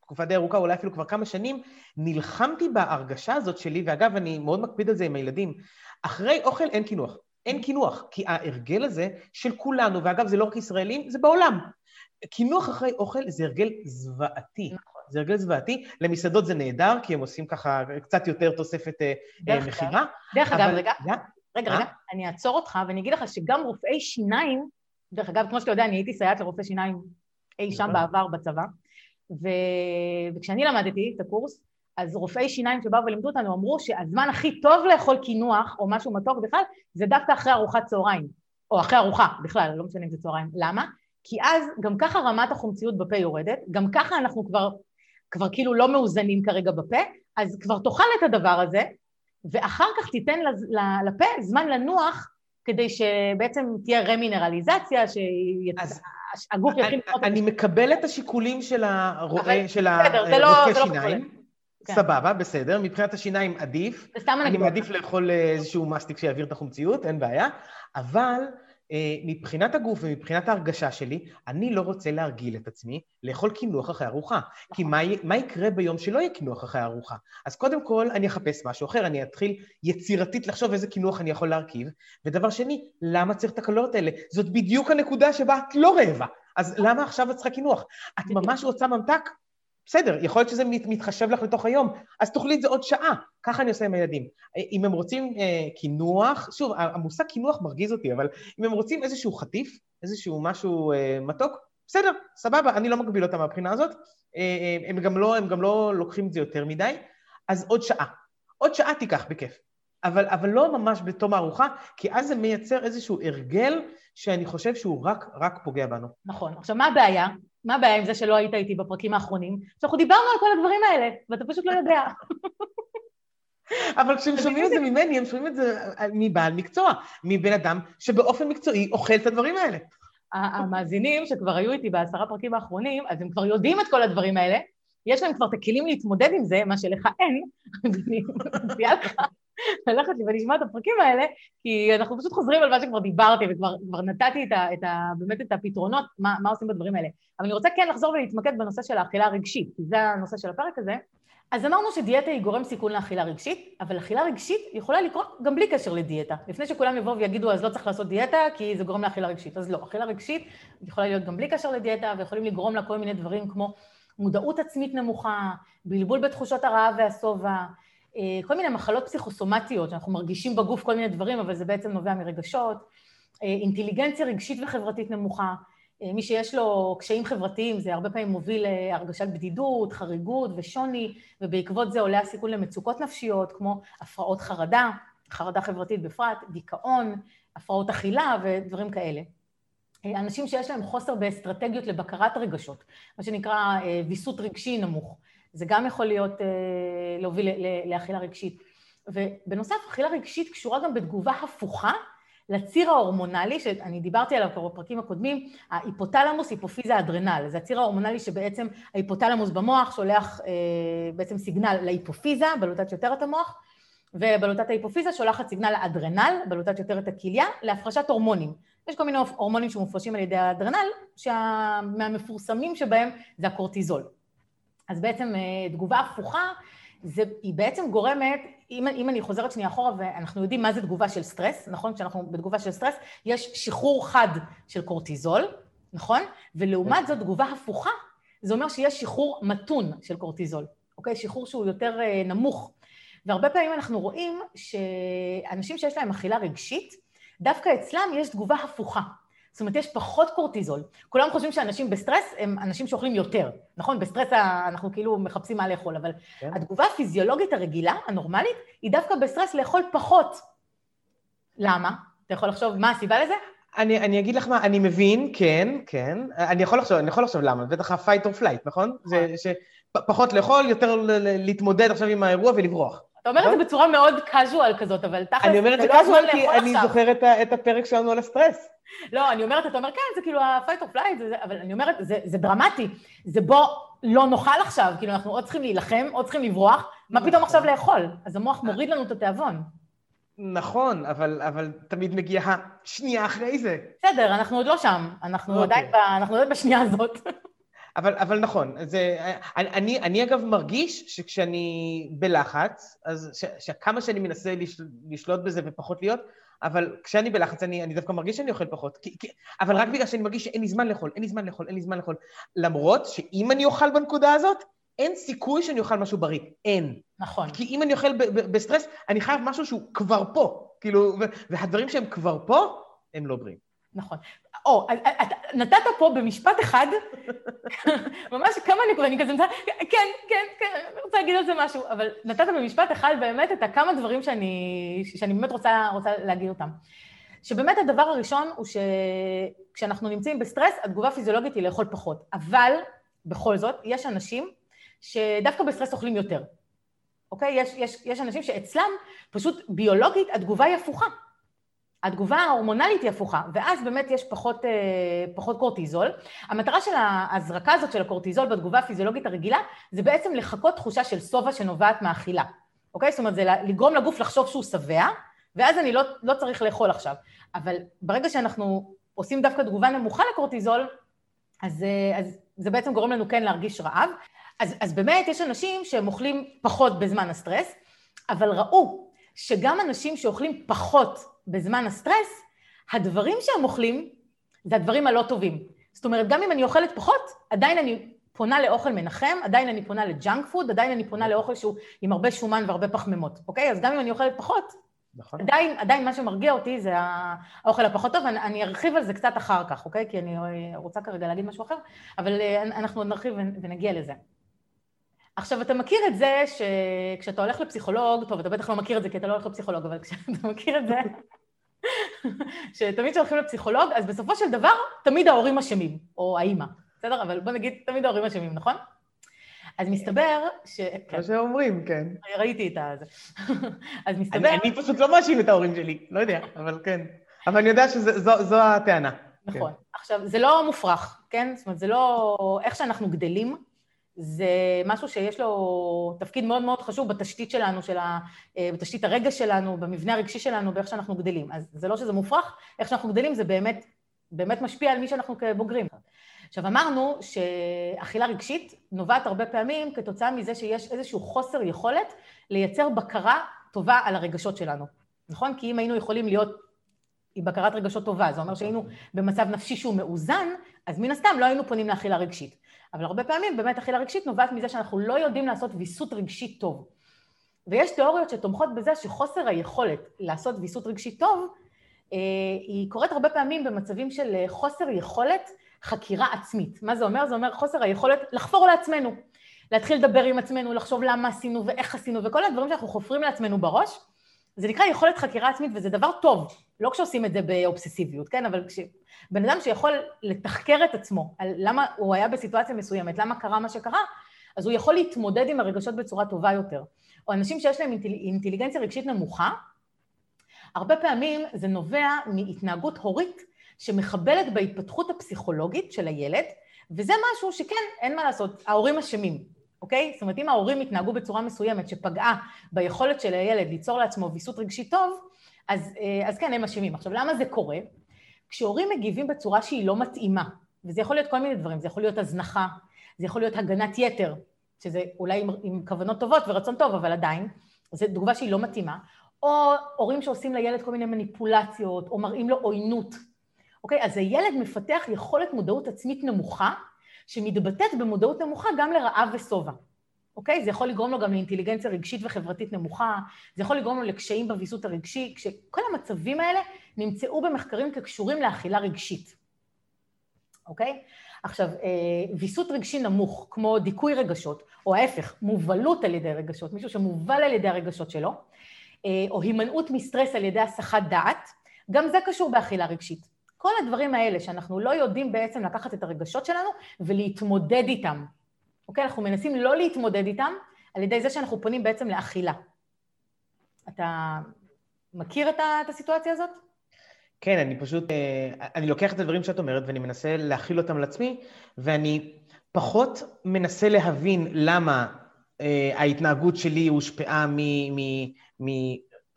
תקופה די ארוכה, אולי אפילו כבר כמה שנים, נלחמתי בהרגשה הזאת שלי, ואגב, אני מאוד מקפיד על זה עם הילדים. אחרי אוכל אין קינוח. אין קינוח, כי ההרגל הזה של כולנו, ואגב, זה לא רק ישראלים, זה בעולם. קינוח אחרי אוכל זה הרגל זוועתי. נכון. זה הרגל זוועתי. למסעדות זה נהדר, כי הם עושים ככה קצת יותר תוספת אה, אה, מכירה. דרך אגב, רגע, רגע? רגע, אני אעצור אותך ואני אגיד לך שגם רופאי שיניים, דרך אגב, כמו שאתה יודע, אני הייתי סייעת לרופאי שיניים אי שם נכון. בעבר בצבא, ו... וכשאני למדתי את הקורס, אז רופאי שיניים שבאו ולימדו אותנו אמרו שהזמן הכי טוב לאכול קינוח או משהו מתוק בכלל, זה דווקא אחרי ארוחת צהריים, או אחרי ארוחה בכלל, לא משנה אם זה צהריים. למה? כי אז גם ככה רמת החומציות בפה יורדת, גם ככה אנחנו כבר, כבר כאילו לא מאוזנים כרגע בפה, אז כבר תאכל את הדבר הזה, ואחר כך תיתן לפה זמן לנוח, כדי שבעצם תהיה רמינרליזציה, שהגוף יתחיל... אני מקבל את השיקולים של הרועה, אבל של בסדר, זה לא- הרופא לא שיניים. כן. סבבה, בסדר. מבחינת השיניים עדיף. זה סתם אני. מעדיף לאכול אה, איזשהו מסטיק שיעביר את החומציות, אין בעיה. אבל אה, מבחינת הגוף ומבחינת ההרגשה שלי, אני לא רוצה להרגיל את עצמי לאכול קינוח אחרי ארוחה. כי מה, י- מה יקרה ביום שלא יהיה קינוח אחרי ארוחה? אז קודם כל, אני אחפש משהו אחר, אני אתחיל יצירתית לחשוב איזה קינוח אני יכול להרכיב. ודבר שני, למה צריך את הקלוריות האלה? זאת בדיוק הנקודה שבה את לא רעבה. אז למה עכשיו את צריכה קינוח? את ממש רוצה ממתק? בסדר, יכול להיות שזה מת- מתחשב לך לתוך היום, אז תאכלי את זה עוד שעה. ככה אני עושה עם הילדים. אם הם רוצים אה, קינוח, שוב, המושג קינוח מרגיז אותי, אבל אם הם רוצים איזשהו חטיף, איזשהו משהו אה, מתוק, בסדר, סבבה, אני לא מגביל אותם מהבחינה הזאת. אה, אה, הם, גם לא, הם גם לא לוקחים את זה יותר מדי, אז עוד שעה. עוד שעה תיקח בכיף. אבל, אבל לא ממש בתום הארוחה, כי אז זה מייצר איזשהו הרגל שאני חושב שהוא רק, רק פוגע בנו. נכון. עכשיו, מה הבעיה? מה הבעיה עם זה שלא היית איתי בפרקים האחרונים? שאנחנו דיברנו על כל הדברים האלה, ואתה פשוט לא יודע. אבל כשהם שומעים את זה ממני, הם שומעים את זה מבעל מקצוע, מבן אדם שבאופן מקצועי אוכל את הדברים האלה. המאזינים שכבר היו איתי בעשרה פרקים האחרונים, אז הם כבר יודעים את כל הדברים האלה, יש להם כבר את הכלים להתמודד עם זה, מה שלך אין, אז אני מציעה לך ללכת לי ולשמוע את הפרקים האלה, כי אנחנו פשוט חוזרים על מה שכבר דיברתי וכבר כבר נתתי את ה, את ה, באמת את הפתרונות, מה, מה עושים בדברים האלה. אבל אני רוצה כן לחזור ולהתמקד בנושא של האכילה הרגשית, כי זה הנושא של הפרק הזה. אז אמרנו שדיאטה היא גורם סיכון לאכילה רגשית, אבל אכילה רגשית יכולה לקרות גם בלי קשר לדיאטה. לפני שכולם יבואו ויגידו, אז לא צריך לעשות דיאטה, כי זה גורם לאכילה רגשית. אז לא, אכילה רגשית יכולה להיות גם בלי קשר לדיאטה, ויכולים לגרום לה כל מיני דברים כמו מודעות עצמית נמוכה, בלבול בתחושות הרעב והשובע, כל מיני מחלות פסיכוסומטיות, שאנחנו מרגישים בגוף כל מיני דברים, אבל זה בעצם נובע מרגשות, אה, אינטליגנציה רגשית וחברתית נמוכה. אה, מי שיש לו קשיים חברתיים, זה הרבה פעמים מוביל להרגשת בדידות, חריגות ושוני, ובעקבות זה עולה הסיכון למצוקות נפשיות, כמו הפרעות חרדה, חרדה חברתית בפרט, דיכאון, הפרעות אכילה ודברים כאלה. אנשים שיש להם חוסר באסטרטגיות לבקרת רגשות, מה שנקרא ויסות רגשי נמוך. זה גם יכול להיות, להוביל לאכילה רגשית. ובנוסף, אכילה רגשית קשורה גם בתגובה הפוכה לציר ההורמונלי, שאני דיברתי עליו כבר בפרקים הקודמים, ההיפותלמוס, היפופיזה, אדרנל. זה הציר ההורמונלי שבעצם ההיפותלמוס במוח שולח אה, בעצם סיגנל להיפופיזה, בלוטת יותרת המוח, ובלוטת ההיפופיזה שולחת סיגנל לאדרנל, בלוטת יותרת הכליה, להפרשת הורמונים. יש כל מיני הורמונים שמופרשים על ידי האדרנל, שמהמפורסמים שבהם זה הקורטיזול. אז בעצם אה, תגובה הפוכה, זה, היא בעצם גורמת אם, אם אני חוזרת שנייה אחורה, ואנחנו יודעים מה זה תגובה של סטרס, נכון? כשאנחנו בתגובה של סטרס, יש שחרור חד של קורטיזול, נכון? ולעומת זאת, תגובה הפוכה, זה אומר שיש שחרור מתון של קורטיזול, אוקיי? שחרור שהוא יותר אה, נמוך. והרבה פעמים אנחנו רואים שאנשים שיש להם אכילה רגשית, דווקא אצלם יש תגובה הפוכה. זאת אומרת, יש פחות קורטיזול. כולם חושבים שאנשים בסטרס הם אנשים שאוכלים יותר, נכון? בסטרס אנחנו כאילו מחפשים מה לאכול, אבל כן. התגובה הפיזיולוגית הרגילה, הנורמלית, היא דווקא בסטרס לאכול פחות. למה? אתה יכול לחשוב מה הסיבה לזה? אני, אני אגיד לך מה, אני מבין, כן, כן. אני יכול לחשוב, אני יכול לחשוב למה, בטח ה-fight or flight, נכון? זה נכון. שפחות לאכול, יותר להתמודד עכשיו עם האירוע ולברוח. אתה אומר את זה נכון? בצורה מאוד casual כזאת, אבל תכל'ס, אני אומר את זה לא casual כי אני זוכר את הפרק שלנו על הסטרס. לא, אני אומרת, אתה אומר, כן, זה כאילו ה-fight or flight, אבל אני אומרת, זה, דרמטי. זה בוא לא נאכל עכשיו, כאילו, אנחנו עוד צריכים להילחם, עוד צריכים לברוח, מה פתאום עכשיו לאכול? אז המוח מוריד לנו את התיאבון. נכון, אבל, אבל תמיד מגיעה שנייה אחרי זה. בסדר, אנחנו עוד לא שם. אנחנו. אוקיי. עדיין ב, אנחנו עדיין בשנייה הזאת. אבל, אבל נכון, זה, אני, אני אגב מרגיש שכשאני בלחץ, אז ש, שכמה שאני מנסה לשלוט בזה ופחות להיות, אבל כשאני בלחץ, אני, אני דווקא מרגיש שאני אוכל פחות. כי, כי, אבל רק בגלל שאני מרגיש שאין לי זמן לאכול, אין לי זמן לאכול, אין לי זמן לאכול. למרות שאם אני אוכל בנקודה הזאת, אין סיכוי שאני אוכל משהו בריא. אין. נכון. כי אם אני אוכל בסטרס, אני חייב משהו שהוא כבר פה. כאילו, והדברים שהם כבר פה, הם לא בריאים. נכון. או, נתת פה במשפט אחד, ממש כמה נקודות, אני כזה, כן, כן, כן, אני רוצה להגיד על זה משהו, אבל נתת במשפט אחד באמת את הכמה דברים שאני, שאני באמת רוצה, רוצה להגיד אותם. שבאמת הדבר הראשון הוא שכשאנחנו נמצאים בסטרס, התגובה הפיזיולוגית היא לאכול פחות. אבל, בכל זאת, יש אנשים שדווקא בסטרס אוכלים יותר. אוקיי? יש, יש, יש אנשים שאצלם, פשוט ביולוגית, התגובה היא הפוכה. התגובה ההורמונלית היא הפוכה, ואז באמת יש פחות, אה, פחות קורטיזול. המטרה של ההזרקה הזאת של הקורטיזול בתגובה הפיזיולוגית הרגילה, זה בעצם לחכות תחושה של שובע שנובעת מהאכילה, אוקיי? זאת אומרת, זה לגרום לגוף לחשוב שהוא שבע, ואז אני לא, לא צריך לאכול עכשיו. אבל ברגע שאנחנו עושים דווקא תגובה נמוכה לקורטיזול, אז, אה, אז זה בעצם גורם לנו כן להרגיש רעב. אז, אז באמת יש אנשים שהם אוכלים פחות בזמן הסטרס, אבל ראו שגם אנשים שאוכלים פחות בזמן הסטרס, הדברים שהם אוכלים זה הדברים הלא טובים. זאת אומרת, גם אם אני אוכלת פחות, עדיין אני פונה לאוכל מנחם, עדיין אני פונה לג'אנק פוד, עדיין אני פונה לאוכל שהוא עם הרבה שומן והרבה פחמימות, אוקיי? אז גם אם אני אוכלת פחות, נכון. עדיין, עדיין מה שמרגיע אותי זה האוכל הפחות טוב, אני, אני ארחיב על זה קצת אחר כך, אוקיי? כי אני רוצה כרגע להגיד משהו אחר, אבל אה, אנחנו עוד נרחיב ונגיע לזה. עכשיו, אתה מכיר את זה שכשאתה הולך לפסיכולוג, טוב, אתה בטח לא מכיר את זה כי אתה לא הולך לפסיכולוג, אבל כשאתה מכיר את זה, שתמיד כשהולכים לפסיכולוג, אז בסופו של דבר, תמיד ההורים אשמים, או האימא, בסדר? אבל בוא נגיד, תמיד ההורים אשמים, נכון? אז מסתבר ש... מה שאומרים, כן. ראיתי את זה. אז מסתבר... אני פשוט לא מאשים את ההורים שלי, לא יודע, אבל כן. אבל אני יודע שזו הטענה. נכון. עכשיו, זה לא מופרך, כן? זאת אומרת, זה לא... איך שאנחנו גדלים, זה משהו שיש לו תפקיד מאוד מאוד חשוב בתשתית שלנו, של ה, אה, בתשתית הרגש שלנו, במבנה הרגשי שלנו, באיך שאנחנו גדלים. אז זה לא שזה מופרך, איך שאנחנו גדלים זה באמת, באמת משפיע על מי שאנחנו כבוגרים. עכשיו, אמרנו שאכילה רגשית נובעת הרבה פעמים כתוצאה מזה שיש איזשהו חוסר יכולת לייצר בקרה טובה על הרגשות שלנו, נכון? כי אם היינו יכולים להיות עם בקרת רגשות טובה, זה אומר שהיינו במצב נפשי שהוא מאוזן, אז מן הסתם לא היינו פונים לאכילה רגשית. אבל הרבה פעמים באמת אכילה רגשית נובעת מזה שאנחנו לא יודעים לעשות ויסות רגשי טוב. ויש תיאוריות שתומכות בזה שחוסר היכולת לעשות ויסות רגשי טוב, אה, היא קורית הרבה פעמים במצבים של אה, חוסר יכולת חקירה עצמית. מה זה אומר? זה אומר חוסר היכולת לחפור לעצמנו. להתחיל לדבר עם עצמנו, לחשוב למה עשינו ואיך עשינו, וכל הדברים שאנחנו חופרים לעצמנו בראש, זה נקרא יכולת חקירה עצמית, וזה דבר טוב, לא כשעושים את זה באובססיביות, כן? אבל כשבן אדם שיכול לתחקר את עצמו על למה הוא היה בסיטואציה מסוימת, למה קרה מה שקרה, אז הוא יכול להתמודד עם הרגשות בצורה טובה יותר. או אנשים שיש להם אינטל... אינטליגנציה רגשית נמוכה, הרבה פעמים זה נובע מהתנהגות הורית שמחבלת בהתפתחות הפסיכולוגית של הילד, וזה משהו שכן, אין מה לעשות, ההורים אשמים, אוקיי? זאת אומרת, אם ההורים התנהגו בצורה מסוימת שפגעה ביכולת של הילד ליצור לעצמו ויסות רגשי טוב, אז, אה, אז כן, הם אשמים. עכשיו, למה זה קורה? כשהורים מגיבים בצורה שהיא לא מתאימה, וזה יכול להיות כל מיני דברים, זה יכול להיות הזנחה, זה יכול להיות הגנת יתר, שזה אולי עם, עם כוונות טובות ורצון טוב, אבל עדיין, זו תגובה שהיא לא מתאימה, או הורים שעושים לילד כל מיני מניפולציות, או מראים לו עוינות. אוקיי? אז הילד מפתח יכולת מודעות עצמית נמוכה, שמתבטאת במודעות נמוכה גם לרעב ושובע. אוקיי? זה יכול לגרום לו גם לאינטליגנציה רגשית וחברתית נמוכה, זה יכול לגרום לו לקשיים בוויסות הרגשי, כשכל המצבים האלה נמצאו במחקרים כקשורים לאכילה רגשית. אוקיי? עכשיו, אה, ויסות רגשי נמוך, כמו דיכוי רגשות, או ההפך, מובלות על ידי רגשות, מישהו שמובל על ידי הרגשות שלו, אה, או הימנעות מסטרס על ידי הסחת דעת, גם זה קשור באכילה רגשית. כל הדברים האלה שאנחנו לא יודעים בעצם לקחת את הרגשות שלנו ולהתמודד איתם. אוקיי? אנחנו מנסים לא להתמודד איתם על ידי זה שאנחנו פונים בעצם לאכילה. אתה מכיר את הסיטואציה הזאת? כן, אני פשוט, אה, אני לוקח את הדברים שאת אומרת ואני מנסה להכיל אותם לעצמי, ואני פחות מנסה להבין למה אה, ההתנהגות שלי הושפעה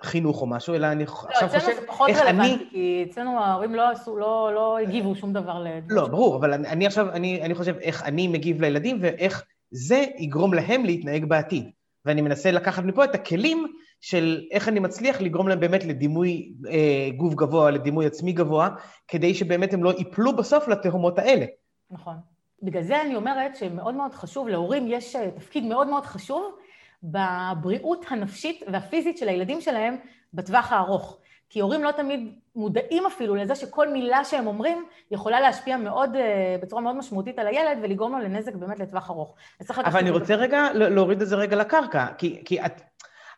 מחינוך או משהו, אלא אני לא, עכשיו חושב איך אני... לא, אצלנו זה פחות רלוונטי, כי אצלנו ההורים לא, עשו, לא, לא הגיבו שום דבר ל... לא, ברור, אבל אני, אני עכשיו, אני, אני חושב איך אני מגיב לילדים ואיך זה יגרום להם להתנהג בעתיד. ואני מנסה לקחת מפה את הכלים של איך אני מצליח לגרום להם באמת לדימוי אה, גוף גבוה, לדימוי עצמי גבוה, כדי שבאמת הם לא ייפלו בסוף לתהומות האלה. נכון. בגלל זה אני אומרת שמאוד מאוד חשוב, להורים יש אה, תפקיד מאוד מאוד חשוב בבריאות הנפשית והפיזית של הילדים שלהם בטווח הארוך. כי הורים לא תמיד מודעים אפילו לזה שכל מילה שהם אומרים יכולה להשפיע מאוד, אה, בצורה מאוד משמעותית על הילד ולגרום לו לנזק באמת לטווח ארוך. אבל אני רוצה רגע להוריד את זה רגע לקרקע, כי, כי את,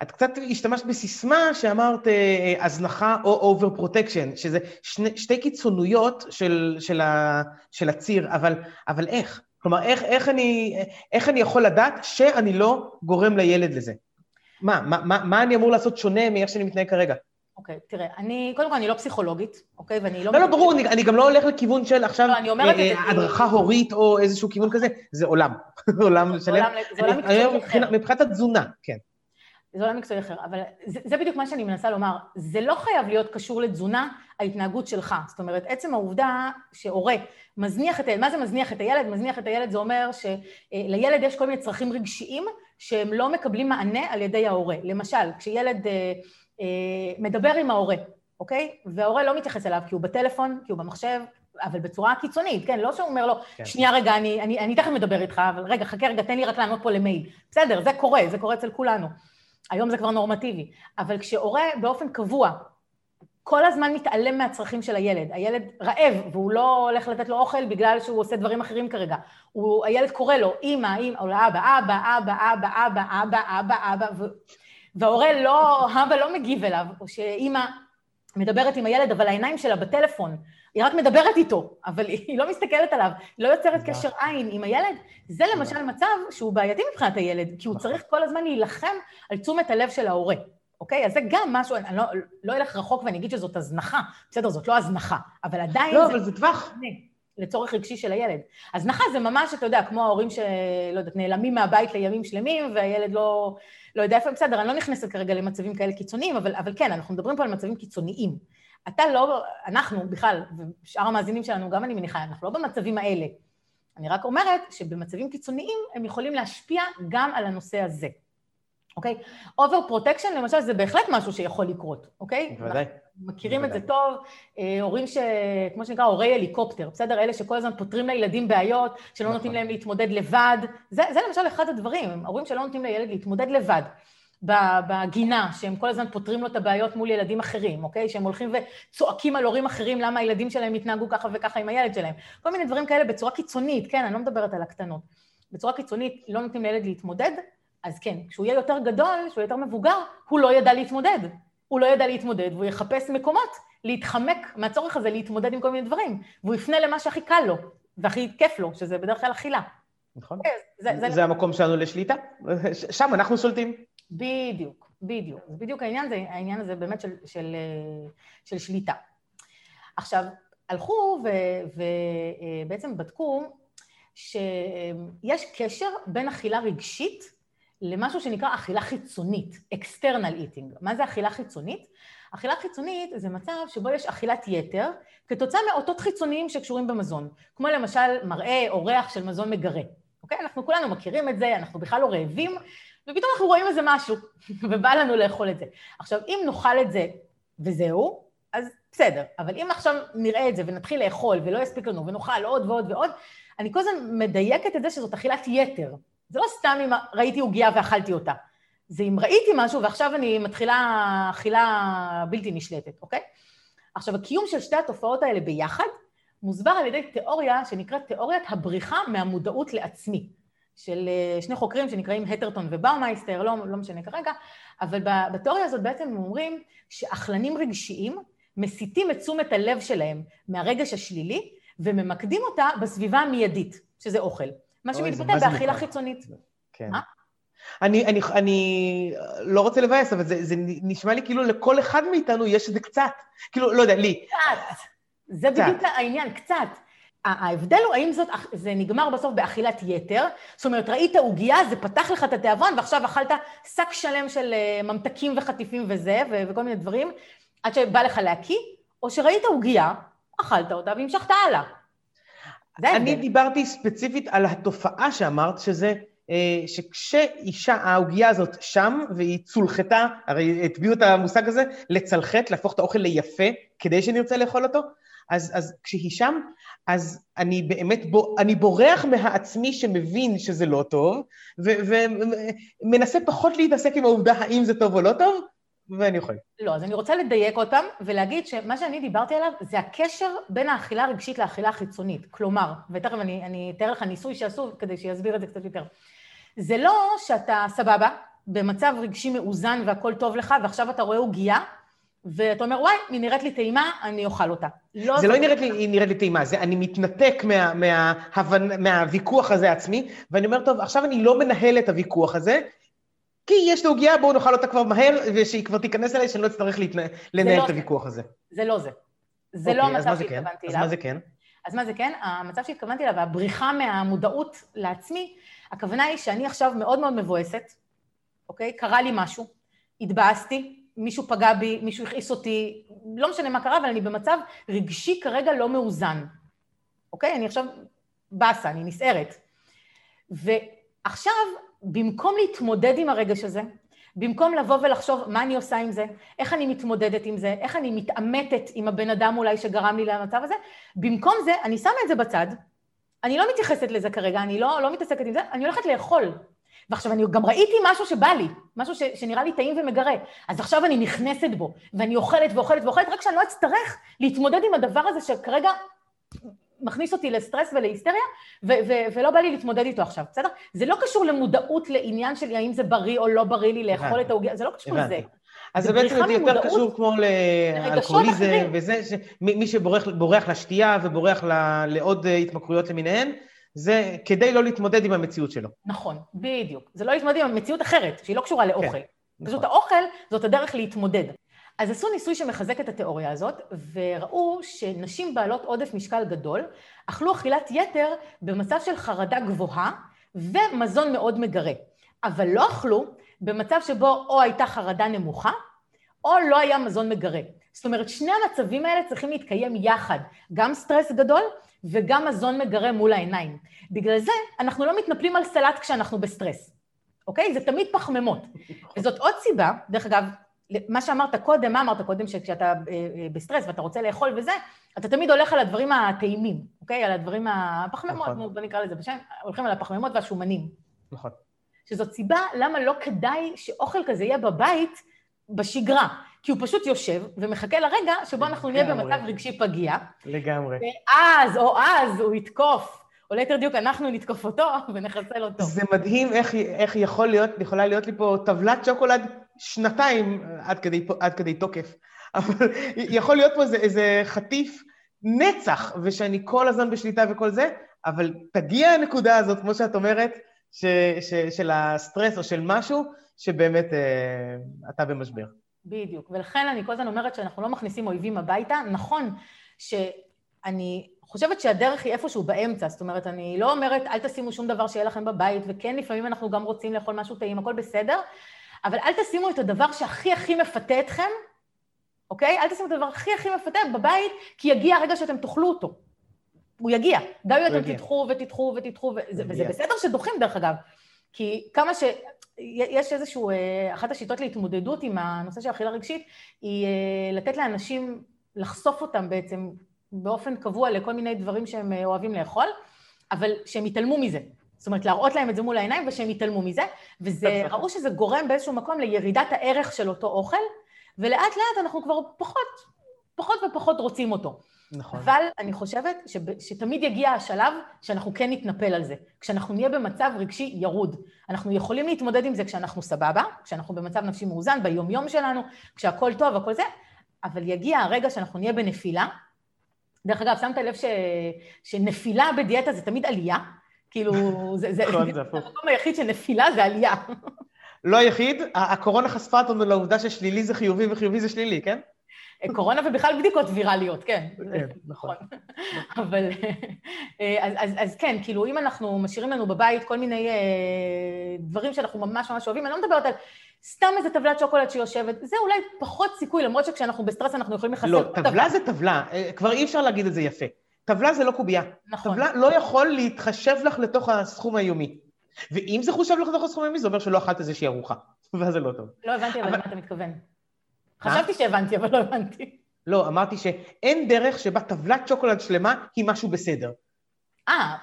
את קצת השתמשת בסיסמה שאמרת אה, הזנחה או over protection, שזה שני, שתי קיצונויות של, של, ה, של הציר, אבל, אבל איך? כלומר, איך, איך, אני, איך אני יכול לדעת שאני לא גורם לילד לזה? מה, מה, מה, מה אני אמור לעשות שונה מאיך שאני מתנהג כרגע? אוקיי, okay, תראה, אני, קודם כל אני לא פסיכולוגית, אוקיי? ואני לא... לא, לא, ברור, אני, אני גם לא הולך לכיוון של עכשיו לא, אני אומרת אה, אה, הדרכה הורית או איזשהו כיוון כזה, זה עולם. עולם שלם. זה עולם מקצועי אחר. מבחינת התזונה, כן. זה עולם מקצועי אחר, אבל זה, זה בדיוק מה שאני מנסה לומר. זה לא חייב להיות קשור לתזונה, ההתנהגות שלך. זאת אומרת, עצם העובדה שהורה מזניח את הילד, מה זה מזניח את הילד? מזניח את הילד זה אומר שלילד יש כל מיני צרכים רגשיים שהם לא מקבלים מענה על ידי ההורה. למשל, כשילד אה, אה, מדבר עם ההורה, אוקיי? וההורה לא מתייחס אליו כי הוא בטלפון, כי הוא במחשב, אבל בצורה קיצונית, כן? לא שהוא אומר לו, כן. שנייה רגע, אני, אני, אני תכף מדבר איתך, אבל רגע, חכה רגע, תן לי רק לענות פה למייל. בסדר, זה קורה, זה קורה אצל כולנו. היום זה כבר נורמטיבי. אבל כשהורה באופן קבוע כל הזמן מתעלם מהצרכים של הילד. הילד רעב, והוא לא הולך לתת לו אוכל בגלל שהוא עושה דברים אחרים כרגע. הוא, הילד קורא לו, אמא, אמא, או לאבא, אבא, אבא, אבא, אבא, אבא, אבא, אבא. וההורה לא, אבא לא מגיב אליו, או שאמא מדברת עם הילד, אבל העיניים שלה בטלפון. היא רק מדברת איתו, אבל היא לא מסתכלת עליו, היא לא יוצרת קשר עין עם הילד. זה למשל מצב שהוא בעייתי מבחינת הילד, כי הוא צריך כל הזמן להילחם על תשומת הלב של ההורה. אוקיי? אז זה גם משהו, אני לא, לא אלך רחוק ואני אגיד שזאת הזנחה. בסדר, זאת לא הזנחה, אבל עדיין... לא, זה... אבל זה טווח. לצורך רגשי של הילד. הזנחה זה ממש, אתה יודע, כמו ההורים שלא יודעת, נעלמים מהבית לימים שלמים, והילד לא, לא יודע איפה, בסדר, אני לא נכנסת כרגע למצבים כאלה קיצוניים, אבל, אבל כן, אנחנו מדברים פה על מצבים קיצוניים. אתה לא, אנחנו בכלל, ושאר המאזינים שלנו, גם אני מניחה, אנחנו לא במצבים האלה. אני רק אומרת שבמצבים קיצוניים הם יכולים להשפיע גם על הנושא הזה. אוקיי? over protection למשל זה בהחלט משהו שיכול לקרות, אוקיי? בוודאי. מכירים את זה טוב, אה, הורים ש... כמו שנקרא הורי הליקופטר, בסדר? אלה שכל הזמן פותרים לילדים בעיות, שלא נכון. נותנים להם להתמודד לבד. זה, זה למשל אחד הדברים, הורים שלא נותנים לילד להתמודד לבד. בגינה, שהם כל הזמן פותרים לו את הבעיות מול ילדים אחרים, אוקיי? שהם הולכים וצועקים על הורים אחרים למה הילדים שלהם התנהגו ככה וככה עם הילד שלהם. כל מיני דברים כאלה בצורה קיצונית, כן, אני לא מדברת על הקטנות. בצורה קיצונית לא נותנים לילד להתמודד, אז כן, כשהוא יהיה יותר גדול, כשהוא יהיה יותר מבוגר, הוא לא ידע להתמודד. הוא לא ידע להתמודד, והוא יחפש מקומות להתחמק מהצורך הזה להתמודד עם כל מיני דברים, והוא יפנה למה שהכי קל לו, והכי כיף לו, שזה בדרך כלל אכילה. נכון. כן, זה, זה, זה המקום שלנו לשליטה, שם אנחנו שולטים. בדיוק, בדיוק. זה בדיוק העניין, זה העניין הזה באמת של, של, של שליטה. עכשיו, הלכו ובעצם בדקו שיש קשר בין אכילה רגשית למשהו שנקרא אכילה חיצונית, external eating. מה זה אכילה חיצונית? אכילה חיצונית זה מצב שבו יש אכילת יתר כתוצאה מאותות חיצוניים שקשורים במזון, כמו למשל מראה או ריח של מזון מגרה. אוקיי? אנחנו כולנו מכירים את זה, אנחנו בכלל לא רעבים, ופתאום אנחנו רואים איזה משהו, ובא לנו לאכול את זה. עכשיו, אם נאכל את זה וזהו, אז בסדר, אבל אם עכשיו נראה את זה ונתחיל לאכול ולא יספיק לנו ונאכל עוד ועוד ועוד, אני כל הזמן מדייקת את זה שזאת אכילת יתר. זה לא סתם אם ראיתי עוגייה ואכלתי אותה. זה אם ראיתי משהו ועכשיו אני מתחילה אכילה בלתי נשלטת, אוקיי? עכשיו, הקיום של שתי התופעות האלה ביחד מוסבר על ידי תיאוריה שנקראת תיאוריית הבריחה מהמודעות לעצמי, של אה, שני חוקרים שנקראים הטרטון ובאומייסטר, לא, לא משנה כרגע, אבל בתיאוריה הזאת בעצם הם אומרים שאכלנים רגשיים מסיטים את תשומת הלב שלהם מהרגש השלילי וממקדים אותה בסביבה המיידית, שזה אוכל. מה שמתבטא באכילה חיצונית. כן. מה? אני, אני, אני לא רוצה לבאס, אבל זה, זה נשמע לי כאילו לכל אחד מאיתנו יש איזה קצת. כאילו, לא יודע, לי. קצת. זה קצת. בדיוק העניין, קצת. ההבדל הוא האם זאת, זה נגמר בסוף באכילת יתר, זאת אומרת, ראית עוגייה, זה פתח לך את התיאבון, ועכשיו אכלת שק שלם של אה, ממתקים וחטיפים וזה, ו- וכל מיני דברים, עד שבא לך להקיא, או שראית עוגייה, אכלת אותה והמשכת הלאה. אני דיברתי ספציפית על התופעה שאמרת, שזה אה, שכשאישה, העוגייה הזאת שם, והיא צולחתה, הרי הטביעו את המושג הזה, לצלחת, להפוך את האוכל ליפה, כדי שנרצה לאכול אותו, אז, אז כשהיא שם, אז אני באמת, ב, אני בורח מהעצמי שמבין שזה לא טוב, ומנסה פחות להתעסק עם העובדה האם זה טוב או לא טוב, ואני אוכל. לא, אז אני רוצה לדייק אותם ולהגיד שמה שאני דיברתי עליו זה הקשר בין האכילה הרגשית לאכילה החיצונית. כלומר, ותכף אני, אני אתאר לך ניסוי שעשו כדי שיסביר את זה קצת יותר. זה לא שאתה סבבה, במצב רגשי מאוזן והכל טוב לך, ועכשיו אתה רואה עוגייה, ואתה אומר, וואי, היא נראית לי טעימה, אני אוכל אותה. לא זה לא נראית לי, היא נראית לי טעימה, זה אני מתנתק מה, מה, מה, מהוויכוח הזה עצמי, ואני אומר, טוב, עכשיו אני לא מנהל את הוויכוח הזה, כי יש לי עוגייה, בואו נאכל אותה כבר מהר, ושהיא כבר תיכנס אליי, שאני לא אצטרך להתנה, לנהל את לא הוויכוח הזה. זה לא זה. זה אוקיי, לא המצב שהתכוונתי אליו. אז מה זה כן? אז מה זה כן? המצב שהתכוונתי אליו, הבריחה מהמודעות לעצמי, הכוונה היא שאני עכשיו מאוד מאוד מבואסת, אוקיי? קרה לי משהו, התבאסתי, מישהו פגע בי, מישהו הכעיס אותי, לא משנה מה קרה, אבל אני במצב רגשי כרגע לא מאוזן, אוקיי? אני עכשיו באסה, אני נסערת. ועכשיו, במקום להתמודד עם הרגש הזה, במקום לבוא ולחשוב מה אני עושה עם זה, איך אני מתמודדת עם זה, איך אני מתעמתת עם הבן אדם אולי שגרם לי למצב הזה, במקום זה אני שמה את זה בצד, אני לא מתייחסת לזה כרגע, אני לא, לא מתעסקת עם זה, אני הולכת לאכול. ועכשיו אני גם ראיתי משהו שבא לי, משהו ש, שנראה לי טעים ומגרה, אז עכשיו אני נכנסת בו, ואני אוכלת ואוכלת ואוכלת, רק שאני לא אצטרך להתמודד עם הדבר הזה שכרגע מכניס אותי לסטרס ולהיסטריה, ו- ו- ולא בא לי להתמודד איתו עכשיו, בסדר? זה לא קשור למודעות לעניין של האם זה בריא או לא בריא לי לאכול את העוגיה, זה לא קשור לזה. אז זה בעצם יותר קשור כמו לאלכוהוליזם וזה, מי שבורח לשתייה ובורח לעוד התמכרויות למיניהן, זה כדי לא להתמודד עם המציאות שלו. נכון, בדיוק. זה לא להתמודד עם המציאות אחרת, שהיא לא קשורה לאוכל. כן, פשוט נכון. האוכל זאת הדרך להתמודד. אז עשו ניסוי שמחזק את התיאוריה הזאת, וראו שנשים בעלות עודף משקל גדול אכלו אכילת יתר במצב של חרדה גבוהה ומזון מאוד מגרה. אבל לא אכלו במצב שבו או הייתה חרדה נמוכה, או לא היה מזון מגרה. זאת אומרת, שני המצבים האלה צריכים להתקיים יחד, גם סטרס גדול וגם מזון מגרה מול העיניים. בגלל זה אנחנו לא מתנפלים על סלט כשאנחנו בסטרס, אוקיי? זה תמיד פחמימות. וזאת עוד סיבה, דרך אגב, מה שאמרת קודם, מה אמרת קודם, שכשאתה אה, אה, בסטרס ואתה רוצה לאכול וזה, אתה תמיד הולך על הדברים הטעימים, אוקיי? על הדברים הפחמימות, נכון. בוא נקרא לזה בשם, הולכים על הפחמימות והשומנים. נכון. שזאת סיבה למה לא כדאי שאוכל כזה יהיה בבית בשגרה. כי הוא פשוט יושב ומחכה לרגע שבו אנחנו נהיה במצב רגשי פגיע. לגמרי. ואז, או אז, הוא יתקוף, או ליתר דיוק, אנחנו נתקוף אותו ונחסל אותו. זה מדהים איך, איך יכול להיות, יכולה להיות לי פה טבלת שוקולד שנתיים עד כדי, עד כדי תוקף, אבל יכול להיות פה איזה, איזה חטיף נצח, ושאני כל הזמן בשליטה וכל זה, אבל תגיע הנקודה הזאת, כמו שאת אומרת, ש, ש, של הסטרס או של משהו, שבאמת אה, אתה במשבר. בדיוק, ולכן אני כל הזמן אומרת שאנחנו לא מכניסים אויבים הביתה. נכון שאני חושבת שהדרך היא איפשהו באמצע, זאת אומרת, אני לא אומרת אל תשימו שום דבר שיהיה לכם בבית, וכן, לפעמים אנחנו גם רוצים לאכול משהו טעים, הכל בסדר, אבל אל תשימו את הדבר שהכי הכי מפתה אתכם, אוקיי? אל תשימו את הדבר הכי הכי מפתה בבית, כי יגיע הרגע שאתם תאכלו אותו. הוא יגיע. גם אם אתם תדחו ותדחו ותדחו, וזה, וזה בסדר שדוחים דרך אגב. כי כמה ש... יש איזשהו, אה, אחת השיטות להתמודדות עם הנושא של אכילה רגשית, היא אה, לתת לאנשים לחשוף אותם בעצם באופן קבוע לכל מיני דברים שהם אה, אוהבים לאכול, אבל שהם יתעלמו מזה. זאת אומרת, להראות להם את זה מול העיניים ושהם יתעלמו מזה, וזה, ראו שזה גורם באיזשהו מקום לירידת הערך של אותו אוכל, ולאט לאט אנחנו כבר פחות, פחות ופחות רוצים אותו. נכון. אבל אני חושבת שב, שתמיד יגיע השלב שאנחנו כן נתנפל על זה. כשאנחנו נהיה במצב רגשי ירוד. אנחנו יכולים להתמודד עם זה כשאנחנו סבבה, כשאנחנו במצב נפשי מאוזן, ביומיום שלנו, כשהכול טוב, הכל זה, אבל יגיע הרגע שאנחנו נהיה בנפילה. דרך אגב, שמת לב ש, שנפילה בדיאטה זה תמיד עלייה? כאילו, זה, זה, נכון, זה המקום היחיד שנפילה זה עלייה. לא היחיד, הקורונה חשפה אותנו לעובדה ששלילי זה חיובי וחיובי זה שלילי, כן? קורונה ובכלל בדיקות ויראליות, כן. כן, נכון. אבל, אה, אז, אז, אז כן, כאילו, אם אנחנו משאירים לנו בבית כל מיני אה, דברים שאנחנו ממש ממש אוהבים, אני לא מדברת על סתם איזה טבלת שוקולד שיושבת, זה אולי פחות סיכוי, למרות שכשאנחנו בסטרס אנחנו יכולים לחסר לא, טבלה זה טבלה, אה, כבר אי אפשר להגיד את זה יפה. טבלה זה לא קובייה. נכון. טבלה לא יכול להתחשב לך לתוך הסכום היומי. ואם זה חושב לך לתוך הסכום היומי, זה אומר שלא אכלת איזושהי ארוחה, ואז זה לא טוב. לא הבנתי, אבל למה אתה מתכוון? חשבתי שהבנתי, אבל לא הבנתי. לא, אמרתי שאין דרך שבה טבלת שוקולד שלמה היא משהו בסדר. אה,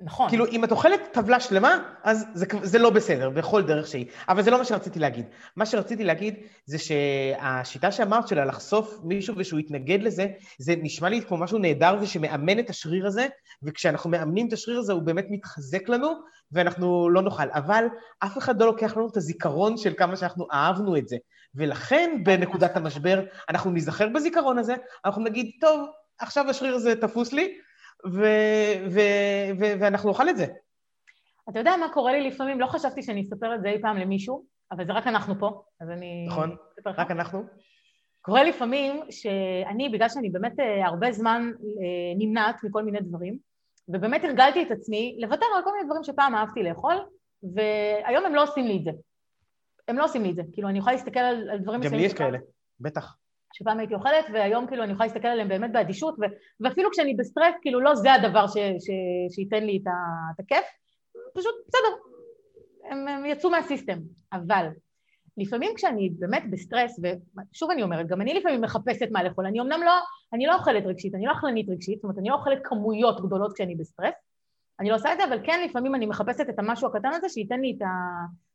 נכון. כאילו, אם את אוכלת טבלה שלמה, אז זה, זה לא בסדר, בכל דרך שהיא. אבל זה לא מה שרציתי להגיד. מה שרציתי להגיד זה שהשיטה שאמרת שלה לחשוף מישהו ושהוא יתנגד לזה, זה נשמע לי כמו משהו נהדר ושמאמן את השריר הזה, וכשאנחנו מאמנים את השריר הזה הוא באמת מתחזק לנו, ואנחנו לא נאכל. אבל אף אחד לא לוקח לנו את הזיכרון של כמה שאנחנו אהבנו את זה. ולכן בנקודת המשבר אנחנו ניזכר בזיכרון הזה, אנחנו נגיד, טוב, עכשיו השריר הזה תפוס לי, ו- ו- ו- ואנחנו נאכל את זה. אתה יודע מה קורה לי לפעמים? לא חשבתי שאני אספר את זה אי פעם למישהו, אבל זה רק אנחנו פה, אז אני... נכון, רק אנחנו. קורה לפעמים שאני, בגלל שאני באמת אה, הרבה זמן אה, נמנעת מכל מיני דברים, ובאמת הרגלתי את עצמי לוותר על כל מיני דברים שפעם אהבתי לאכול, והיום הם לא עושים לי את זה. הם לא עושים לי את זה. כאילו, אני יכולה להסתכל על, על דברים מסוימים... גם לי יש כאלה, בטח. שפעם הייתי אוכלת, והיום כאילו אני יכולה להסתכל עליהם באמת באדישות, ו- ואפילו כשאני בסטרס, כאילו לא זה הדבר ש- ש- שייתן לי את, ה- את הכיף, פשוט בסדר, הם, הם יצאו מה system. אבל לפעמים כשאני באמת בסטרס, ושוב אני אומרת, גם אני לפעמים מחפשת מה לאכול, אני אמנם לא, אני לא אוכלת רגשית, אני לא אכלנית רגשית, זאת אומרת, אני לא אוכלת כמויות גדולות כשאני בסטרס, אני לא עושה את זה, אבל כן לפעמים אני מחפשת את המשהו הקטן הזה שייתן לי את, ה,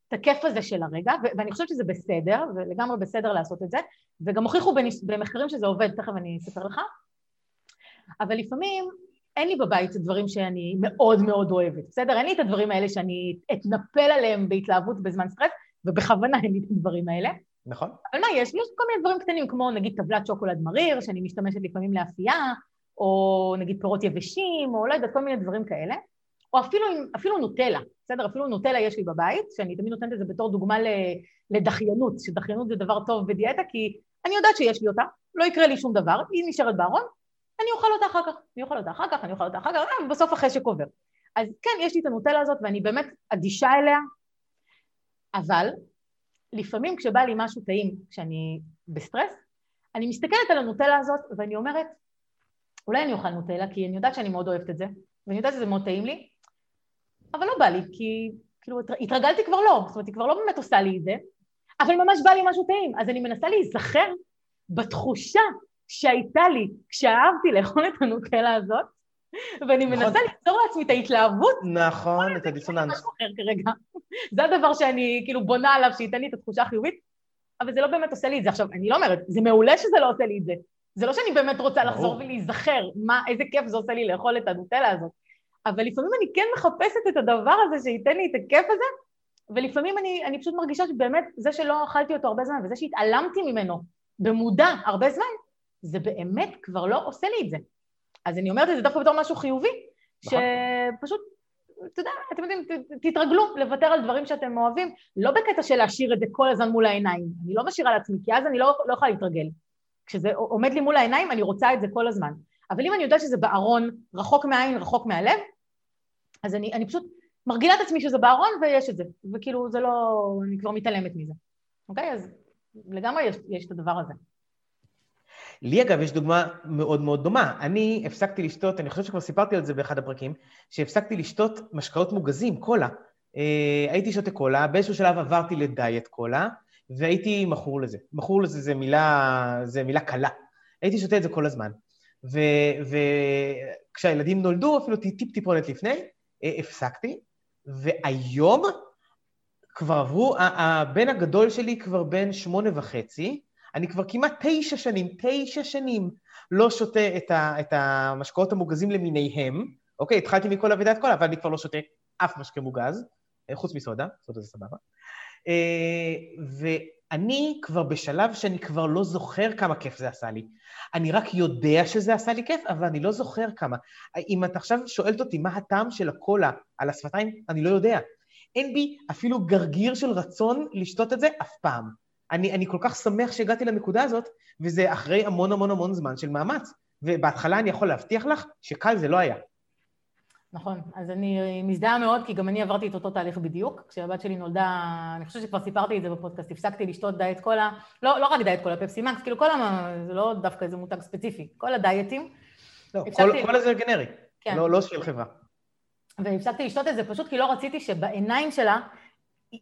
את הכיף הזה של הרגע, ואני חושבת שזה בסדר, ולגמרי בסדר לעשות את זה, וגם הוכיחו במחקרים שזה עובד, תכף אני אספר לך, אבל לפעמים אין לי בבית דברים שאני מאוד מאוד אוהבת, בסדר? אין לי את הדברים האלה שאני אתנפל עליהם בהתלהבות בזמן סטרס, ובכוונה אין לי את הדברים האלה. נכון. אבל מה יש? יש כל מיני דברים קטנים, כמו נגיד טבלת שוקולד מריר, שאני משתמשת לפעמים לאפייה, או נגיד פירות יבשים, או לא יודעת, כל מיני דברים כאלה. או אפילו, אפילו נוטלה, בסדר? אפילו נוטלה יש לי בבית, שאני תמיד נותנת את זה בתור דוגמה לדחיינות, שדחיינות זה דבר טוב בדיאטה, כי אני יודעת שיש לי אותה, לא יקרה לי שום דבר, היא נשארת בארון, אני אוכל אותה אחר כך, אני אוכל אותה אחר כך, אני אוכל אותה אחר כך, ובסוף החשק עובר. אז כן, יש לי את הנוטלה הזאת ואני באמת אדישה אליה, אבל לפעמים כשבא לי משהו טעים, כשאני בסטרס, אני מסתכלת על הנוטלה הזאת ואני אומרת, אולי אני אוכל נוטלה, כי אני יודעת שאני מאוד אוהבת את זה, ואני יודעת שזה מאוד טעים לי, אבל לא בא לי, כי כאילו התרגלתי כבר לא, זאת אומרת, היא כבר לא באמת עושה לי את זה, אבל ממש בא לי משהו טעים, אז אני מנסה להיזכר בתחושה שהייתה לי כשאהבתי לאכול את הנוטלה הזאת, ואני נכון. מנסה ליצור לעצמי את ההתלהבות. נכון, את הדיסוננס. משהו אחר כרגע. זה הדבר שאני כאילו בונה עליו, שייתן לי את התחושה החיובית, אבל זה לא באמת עושה לי את זה. עכשיו, אני לא אומרת, זה מעולה שזה לא עושה לי את זה. זה לא שאני באמת רוצה לחזור ולהיזכר מה, איזה כיף זה עושה לי לאכול את הנוטלה הזאת. אבל לפעמים אני כן מחפשת את הדבר הזה שייתן לי את הכיף הזה, ולפעמים אני, אני פשוט מרגישה שבאמת זה שלא אכלתי אותו הרבה זמן וזה שהתעלמתי ממנו במודע הרבה זמן, זה באמת כבר לא עושה לי את זה. אז אני אומרת את זה דווקא בתור משהו חיובי, נכון. שפשוט, אתה יודע, אתם יודעים, תתרגלו לוותר על דברים שאתם אוהבים, לא בקטע של להשאיר את זה כל הזמן מול העיניים. אני לא משאירה לעצמי, כי אז אני לא, לא יכולה להתרגל. כשזה עומד לי מול העיניים, אני רוצה את זה כל הזמן. אבל אם אני יודעת שזה בארון, רחוק מהעין, רחוק מהלב, אז אני, אני פשוט מרגילה את עצמי שזה בארון ויש את זה. וכאילו, זה לא... אני כבר מתעלמת מזה. אוקיי? אז לגמרי יש, יש את הדבר הזה. לי אגב יש דוגמה מאוד מאוד דומה. אני הפסקתי לשתות, אני חושב שכבר סיפרתי על זה באחד הפרקים, שהפסקתי לשתות משקאות מוגזים, קולה. אה, הייתי שותה קולה, באיזשהו שלב עברתי לדיאט קולה, והייתי מכור לזה. מכור לזה זה מילה, זה מילה קלה. הייתי שותה את זה כל הזמן. וכשהילדים נולדו, אפילו טיפ טיפונת לפני, אה, הפסקתי, והיום כבר עברו, הבן הגדול שלי כבר בן שמונה וחצי, אני כבר כמעט תשע שנים, תשע שנים לא שותה את, ה, את המשקאות המוגזים למיניהם. אוקיי, התחלתי מכל אבידת כל, אבל אני כבר לא שותה אף משקה מוגז, אה, חוץ מסודה, סודה זה סבבה. אה, ואני כבר בשלב שאני כבר לא זוכר כמה כיף זה עשה לי. אני רק יודע שזה עשה לי כיף, אבל אני לא זוכר כמה. אם את עכשיו שואלת אותי מה הטעם של הקולה על השפתיים, אני לא יודע. אין בי אפילו גרגיר של רצון לשתות את זה אף פעם. אני, אני כל כך שמח שהגעתי לנקודה הזאת, וזה אחרי המון המון המון זמן של מאמץ. ובהתחלה אני יכול להבטיח לך שקל זה לא היה. נכון, אז אני מזדהה מאוד, כי גם אני עברתי את אותו תהליך בדיוק. כשהבת שלי נולדה, אני חושבת שכבר סיפרתי את זה בפודקאסט, הפסקתי לשתות דיאט קולה, לא, לא רק דיאט קולה, פפסי מקס, כאילו כל ה... זה לא דווקא איזה מותג ספציפי, כל הדיאטים. לא, כל, כל זה גנרי, כן. לא, לא של חברה. והפסקתי לשתות את זה פשוט כי לא רציתי שבעיניים שלה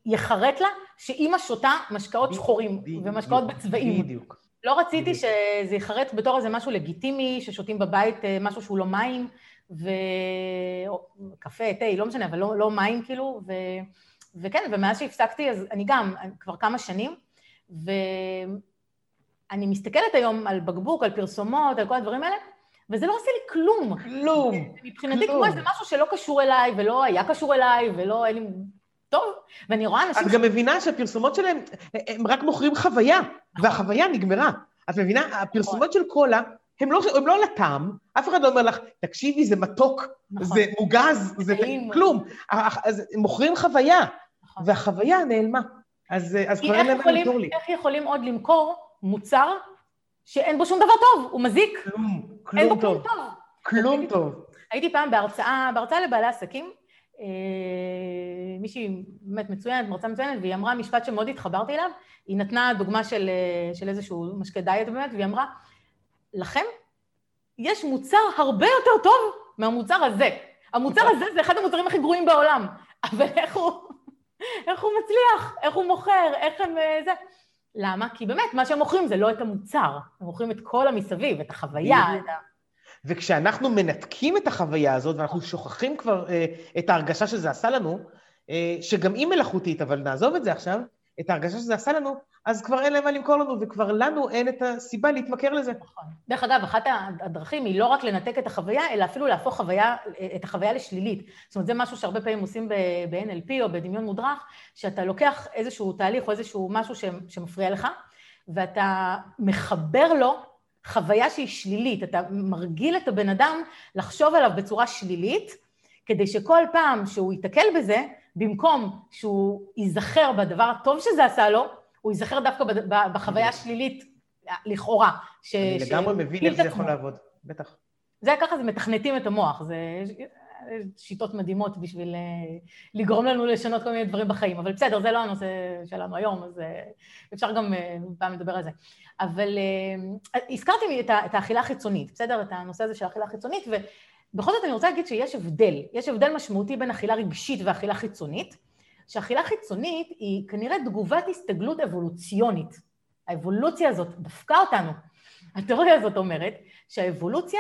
יחרט לה שאימא שותה משקאות שחורים ומשקאות בצבעים. בדיוק. לא רציתי שזה ייחרט בתור איזה משהו לגיטימי, ששותים בבית אה, משהו שהוא לא מים, וקפה, תה, לא משנה, אבל לא, לא מים כאילו, ו... וכן, ומאז שהפסקתי, אז אני גם, כבר כמה שנים, ואני מסתכלת היום על בקבוק, על פרסומות, על כל הדברים האלה, וזה לא עושה לי כלום. כלום. מבחינתי כמו איזה משהו שלא קשור אליי, ולא היה קשור אליי, ולא, אין לי... טוב, ואני רואה אנשים... את גם מבינה שהפרסומות שלהם, הם רק מוכרים חוויה. והחוויה נגמרה. את מבינה? הפרסומות של קולה, הם לא, הם לא על הטעם, אף אחד לא אומר לך, תקשיבי, זה מתוק, נכון. זה מוגז, זה כלום. אז מוכרים חוויה, נכון. והחוויה נעלמה. אז, אז כבר אין להם למכור לי. איך יכולים עוד למכור מוצר שאין בו שום דבר טוב, הוא מזיק. כלום, כלום טוב. טוב. כלום טוב. הייתי פעם בהרצאה, בהרצאה לבעלי עסקים, אה, מישהי באמת מצוינת, מרצה מצוינת, והיא אמרה משפט שמאוד התחברתי אליו, היא נתנה דוגמה של, אה, של איזשהו משקה דיאט באמת, והיא אמרה, לכם? יש מוצר הרבה יותר טוב מהמוצר הזה. המוצר הזה זה אחד המוצרים הכי גרועים בעולם, אבל איך הוא, איך הוא מצליח, איך הוא מוכר, איך הם... אה, זה. למה? כי באמת, מה שהם מוכרים זה לא את המוצר, הם מוכרים את כל המסביב, את החוויה, את ה... וכשאנחנו מנתקים את החוויה הזאת, ואנחנו שוכחים כבר אה, את ההרגשה שזה עשה לנו, אה, שגם היא מלאכותית, אבל נעזוב את זה עכשיו, את ההרגשה שזה עשה לנו, אז כבר אין להם מה למכור לנו, וכבר לנו אין את הסיבה להתמכר לזה. נכון. דרך אגב, אחת הדרכים היא לא רק לנתק את החוויה, אלא אפילו להפוך חוויה, את החוויה לשלילית. זאת אומרת, זה משהו שהרבה פעמים עושים ב-NLP או בדמיון מודרך, שאתה לוקח איזשהו תהליך או איזשהו משהו שמפריע לך, ואתה מחבר לו חוויה שהיא שלילית. אתה מרגיל את הבן אדם לחשוב עליו בצורה שלילית, כדי שכל פעם שהוא ייתקל בזה, במקום שהוא ייזכר בדבר הטוב שזה עשה לו, הוא ייזכר דווקא בחוויה השלילית, לכאורה. ש, אני לגמרי מבין איך זה יכול לעבוד, בטח. זה ככה, זה מתכנתים את המוח, זה שיטות מדהימות בשביל אה, לגרום לנו לשנות כל מיני דברים בחיים, אבל בסדר, זה לא הנושא שלנו היום, אז אה, אפשר גם אה, פעם לדבר על זה. אבל הזכרתי את האכילה החיצונית, בסדר? את הנושא הזה של האכילה החיצונית, ובכל זאת אני רוצה להגיד שיש הבדל, יש הבדל משמעותי בין אכילה רגשית ואכילה חיצונית. שאכילה חיצונית היא כנראה תגובת הסתגלות אבולוציונית. האבולוציה הזאת דפקה אותנו. התיאוריה הזאת אומרת שהאבולוציה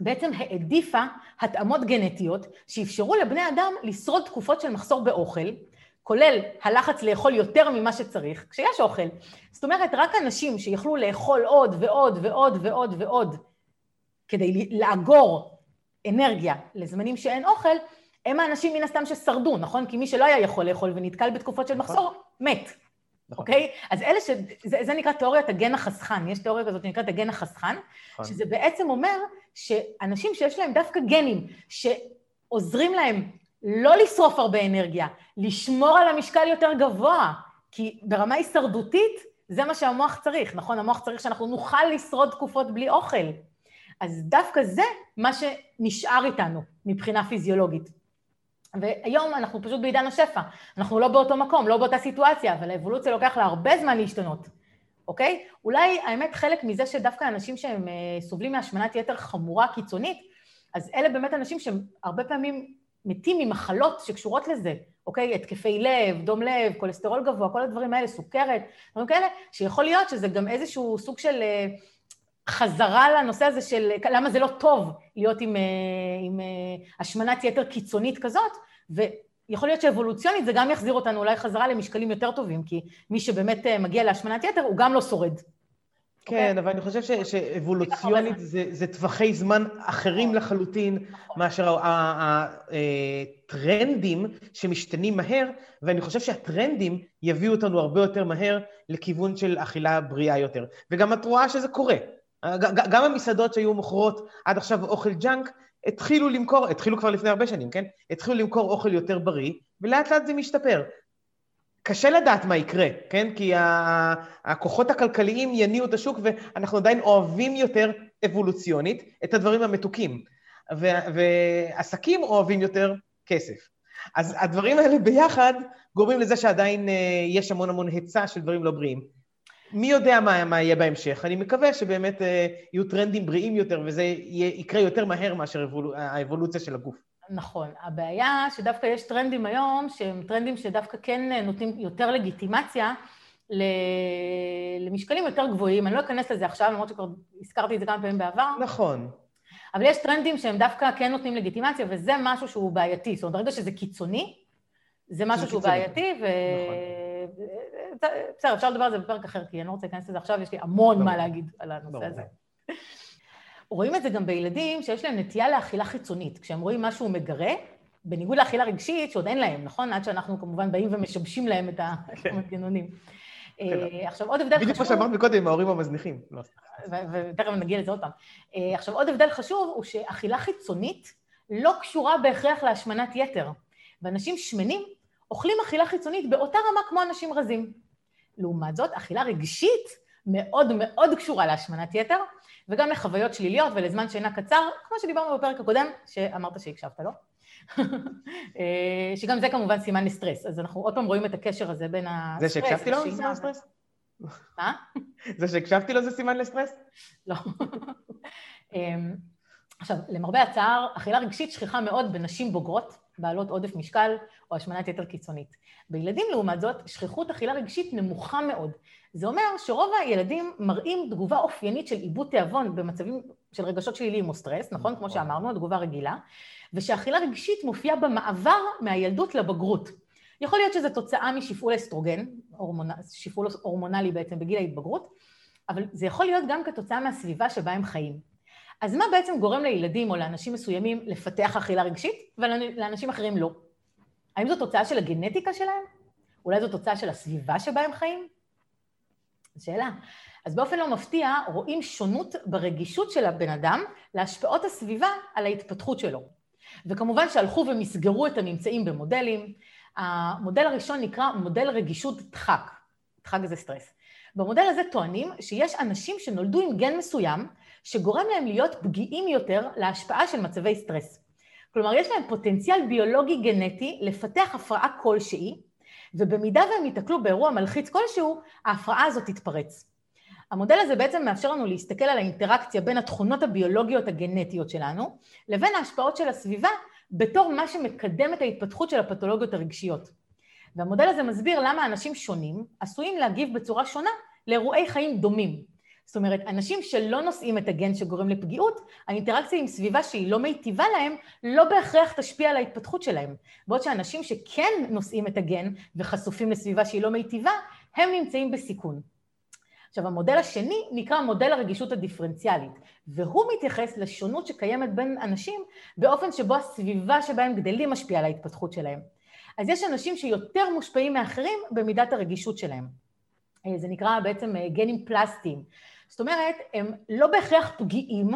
בעצם העדיפה התאמות גנטיות שאפשרו לבני אדם לשרוד תקופות של מחסור באוכל, כולל הלחץ לאכול יותר ממה שצריך, כשיש אוכל. זאת אומרת, רק אנשים שיכלו לאכול עוד ועוד ועוד ועוד ועוד כדי לאגור אנרגיה לזמנים שאין אוכל, הם האנשים מן הסתם ששרדו, נכון? כי מי שלא היה יכול לאכול ונתקל בתקופות של נכון. מחסור, מת. נכון. אוקיי? אז אלה ש... זה, זה נקרא תיאוריית הגן החסכן. יש תיאוריה כזאת שנקראת הגן החסכן, נכון. שזה בעצם אומר שאנשים שיש להם דווקא גנים, שעוזרים להם לא לשרוף הרבה אנרגיה, לשמור על המשקל יותר גבוה, כי ברמה הישרדותית זה מה שהמוח צריך, נכון? המוח צריך שאנחנו נוכל לשרוד תקופות בלי אוכל. אז דווקא זה מה שנשאר איתנו מבחינה פיזיולוגית. והיום אנחנו פשוט בעידן השפע, אנחנו לא באותו מקום, לא באותה סיטואציה, אבל האבולוציה לוקח לה הרבה זמן להשתנות, אוקיי? אולי האמת חלק מזה שדווקא אנשים שהם אה, סובלים מהשמנת יתר חמורה קיצונית, אז אלה באמת אנשים שהם הרבה פעמים מתים ממחלות שקשורות לזה, אוקיי? התקפי לב, דום לב, כולסטרול גבוה, כל הדברים האלה, סוכרת, דברים כאלה, שיכול להיות שזה גם איזשהו סוג של אה, חזרה לנושא הזה של למה זה לא טוב להיות עם, אה, עם אה, השמנת יתר קיצונית כזאת, ויכול להיות שאבולוציונית זה גם יחזיר אותנו אולי חזרה למשקלים יותר טובים, כי מי שבאמת אה, מגיע להשמנת יתר הוא גם לא שורד. כן, אוקיי? אבל אני חושב ש- שאבולוציונית זה, זה טווחי זמן אחרים לחלוטין מאשר הטרנדים שמשתנים מהר, ואני חושב שהטרנדים יביאו אותנו הרבה יותר מהר לכיוון של אכילה בריאה יותר. וגם את רואה שזה קורה. ג- גם המסעדות שהיו מוכרות עד עכשיו אוכל ג'אנק, התחילו למכור, התחילו כבר לפני הרבה שנים, כן? התחילו למכור אוכל יותר בריא, ולאט לאט זה משתפר. קשה לדעת מה יקרה, כן? כי הכוחות הכלכליים יניעו את השוק, ואנחנו עדיין אוהבים יותר אבולוציונית את הדברים המתוקים. ועסקים אוהבים יותר כסף. אז הדברים האלה ביחד גורמים לזה שעדיין אה, יש המון המון היצע של דברים לא בריאים. מי יודע מה, מה יהיה בהמשך? אני מקווה שבאמת אה, יהיו טרנדים בריאים יותר, וזה יהיה, יקרה יותר מהר מאשר אבול, האבולוציה של הגוף. נכון. הבעיה שדווקא יש טרנדים היום, שהם טרנדים שדווקא כן נותנים יותר לגיטימציה. למשקלים יותר גבוהים. אני לא אכנס לזה עכשיו, למרות שכבר הזכרתי את זה כמה פעמים בעבר. נכון. אבל יש טרנדים שהם דווקא כן נותנים לגיטימציה, וזה משהו שהוא בעייתי. זאת אומרת, ברגע שזה קיצוני, זה משהו שהוא קיצוני. בעייתי, ו... נכון. בסדר, אפשר לדבר על זה בפרק אחר, כי אני לא רוצה להיכנס לזה עכשיו, יש לי המון. מה להגיד על הנושא. הזה. רואים את זה גם בילדים שיש להם נטייה לאכילה חיצונית. כשהם רואים משהו מגרה, בניגוד לאכילה רגשית, שעוד אין להם, נכון? עד שאנחנו כמובן באים ומשבשים להם את המנגנונים. אה, עכשיו, עוד הבדל כן. בדיוק כמו חשוב... שאמרת מקודם, עם ההורים המזניחים. לא, ותכף נגיע לזה עוד פעם. אה, עכשיו, עוד הבדל חשוב הוא שאכילה חיצונית לא קשורה בהכרח להשמנת יתר. ואנשים שמנים אוכלים אכילה חיצונית באותה רמה כמו אנשים רזים. לעומת זאת, אכילה רגשית מאוד מאוד קשורה להשמנת יתר, וגם לחוויות שליליות ולזמן שינה קצר, כמו שדיברנו בפרק הקודם, שאמרת שהקשבת לו. אה, שגם זה כמובן סימן לסטרס. אז אנחנו עוד פעם רואים את הקשר הזה בין זה הסטרס שהקשבתי לו זה. סימן לסטרס? מה? זה שהקשבתי לו זה סימן לסטרס? לא. אמ, עכשיו, למרבה הצער, אכילה רגשית שכיחה מאוד בנשים בוגרות, בעלות עודף משקל או השמנת יתר קיצונית. בילדים, לעומת זאת, שכיחות אכילה רגשית נמוכה מאוד. זה אומר שרוב הילדים מראים תגובה אופיינית של עיבוד תיאבון במצבים של רגשות שליליים או סטרס, נכון? כמו שאמרנו, התגובה רגילה, ושאכילה רגשית מופיעה במעבר מהילדות לבגרות. יכול להיות שזו תוצאה משפעול אסטרוגן, הורמונ... שפעול הורמונלי בעצם בגיל ההתבגרות, אבל זה יכול להיות גם כתוצאה מהסביבה שבה הם חיים. אז מה בעצם גורם לילדים או לאנשים מסוימים לפתח אכילה רגשית, ולאנשים אחרים לא? האם זו תוצאה של הגנטיקה שלהם? אולי זו תוצאה של הסביבה שבה הם חיים? שאלה. אז באופן לא מפתיע, רואים שונות ברגישות של הבן אדם להשפעות הסביבה על ההתפתחות שלו. וכמובן שהלכו ומסגרו את הממצאים במודלים. המודל הראשון נקרא מודל רגישות דחק. דחק זה סטרס. במודל הזה טוענים שיש אנשים שנולדו עם גן מסוים, שגורם להם להיות פגיעים יותר להשפעה של מצבי סטרס. כלומר, יש להם פוטנציאל ביולוגי גנטי לפתח הפרעה כלשהי, ובמידה והם ייתקלו באירוע מלחיץ כלשהו, ההפרעה הזאת תתפרץ. המודל הזה בעצם מאפשר לנו להסתכל על האינטראקציה בין התכונות הביולוגיות הגנטיות שלנו, לבין ההשפעות של הסביבה, בתור מה שמקדם את ההתפתחות של הפתולוגיות הרגשיות. והמודל הזה מסביר למה אנשים שונים עשויים להגיב בצורה שונה לאירועי חיים דומים. זאת אומרת, אנשים שלא נושאים את הגן שגורם לפגיעות, האינטראקציה עם סביבה שהיא לא מיטיבה להם, לא בהכרח תשפיע על ההתפתחות שלהם. בעוד שאנשים שכן נושאים את הגן וחשופים לסביבה שהיא לא מיטיבה, הם נמצאים בסיכון. עכשיו, המודל השני נקרא מודל הרגישות הדיפרנציאלית, והוא מתייחס לשונות שקיימת בין אנשים באופן שבו הסביבה שבהם גדלים משפיעה על ההתפתחות שלהם. אז יש אנשים שיותר מושפעים מאחרים במידת הרגישות שלהם. אה, זה נקרא בעצם אה, גנים פלסטיים. זאת אומרת, הם לא בהכרח פגיעים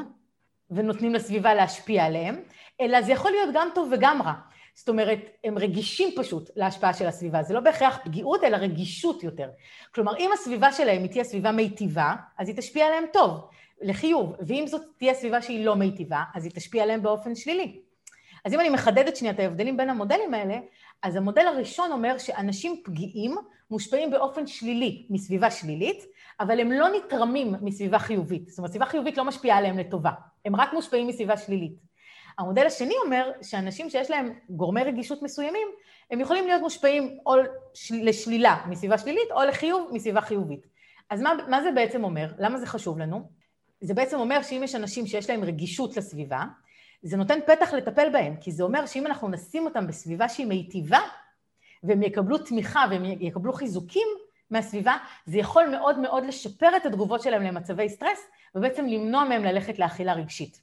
ונותנים לסביבה להשפיע עליהם, אלא זה יכול להיות גם טוב וגם רע. זאת אומרת, הם רגישים פשוט להשפעה של הסביבה. זה לא בהכרח פגיעות, אלא רגישות יותר. כלומר, אם הסביבה שלהם היא תהיה סביבה מיטיבה, אז היא תשפיע עליהם טוב, לחיוב. ואם זאת תהיה סביבה שהיא לא מיטיבה, אז היא תשפיע עליהם באופן שלילי. אז אם אני מחדדת שנייה את ההבדלים בין המודלים האלה, אז המודל הראשון אומר שאנשים פגיעים מושפעים באופן שלילי מסביבה שלילית, אבל הם לא נתרמים מסביבה חיובית. זאת אומרת, סביבה חיובית לא משפיעה עליהם לטובה, הם רק מושפעים מסביבה שלילית. המודל השני אומר שאנשים שיש להם גורמי רגישות מסוימים, הם יכולים להיות מושפעים או לשלילה מסביבה שלילית או לחיוב מסביבה חיובית. אז מה, מה זה בעצם אומר? למה זה חשוב לנו? זה בעצם אומר שאם יש אנשים שיש להם רגישות לסביבה, זה נותן פתח לטפל בהם, כי זה אומר שאם אנחנו נשים אותם בסביבה שהיא מיטיבה, והם יקבלו תמיכה והם יקבלו חיזוקים מהסביבה, זה יכול מאוד מאוד לשפר את התגובות שלהם למצבי סטרס, ובעצם למנוע מהם ללכת לאכילה רגשית.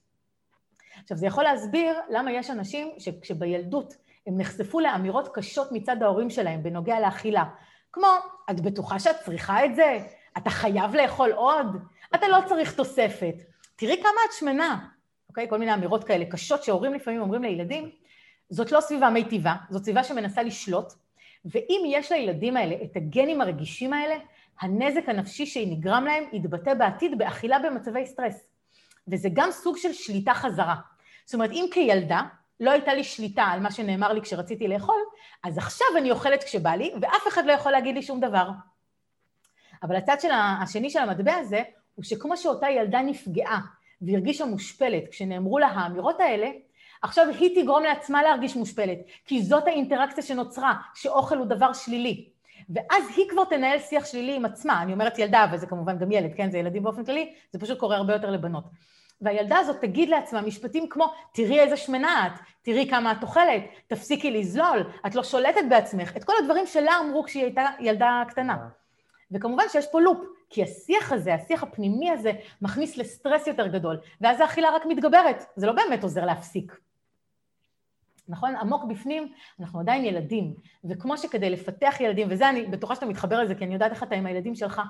עכשיו, זה יכול להסביר למה יש אנשים שכשבילדות הם נחשפו לאמירות קשות מצד ההורים שלהם בנוגע לאכילה, כמו, את בטוחה שאת צריכה את זה? אתה חייב לאכול עוד? אתה לא צריך תוספת. תראי כמה את שמנה. אוקיי? כל מיני אמירות כאלה קשות שהורים לפעמים אומרים לילדים, זאת לא סביבה מיטיבה, זאת סביבה שמנסה לשלוט, ואם יש לילדים האלה את הגנים הרגישים האלה, הנזק הנפשי שנגרם להם יתבטא בעתיד באכילה במצבי סטרס. וזה גם סוג של שליטה חזרה. זאת אומרת, אם כילדה לא הייתה לי שליטה על מה שנאמר לי כשרציתי לאכול, אז עכשיו אני אוכלת כשבא לי, ואף אחד לא יכול להגיד לי שום דבר. אבל הצד של השני של המטבע הזה, הוא שכמו שאותה ילדה נפגעה והרגישה מושפלת כשנאמרו לה האמירות האלה, עכשיו היא תגרום לעצמה להרגיש מושפלת, כי זאת האינטראקציה שנוצרה, שאוכל הוא דבר שלילי. ואז היא כבר תנהל שיח שלילי עם עצמה, אני אומרת ילדה, אבל זה כמובן גם ילד, כן? זה ילדים באופן כללי, זה פשוט קורה הרבה יותר לבנות. והילדה הזאת תגיד לעצמה משפטים כמו, תראי איזה שמנה את, תראי כמה את אוכלת, תפסיקי לזלול, את לא שולטת בעצמך, את כל הדברים שלה אמרו כשהיא הייתה ילדה קטנה. וכמובן שיש פה לופ, כי השיח הזה, השיח הפנימי הזה, מכניס לסטרס יותר גדול, ואז האכילה רק מתגברת, זה לא באמת עוזר להפסיק. נכון? עמוק בפנים, אנחנו עדיין ילדים, וכמו שכדי לפתח ילדים, וזה אני בטוחה שאתה מתחבר לזה, כי אני יודעת איך אתה עם הילדים שלך,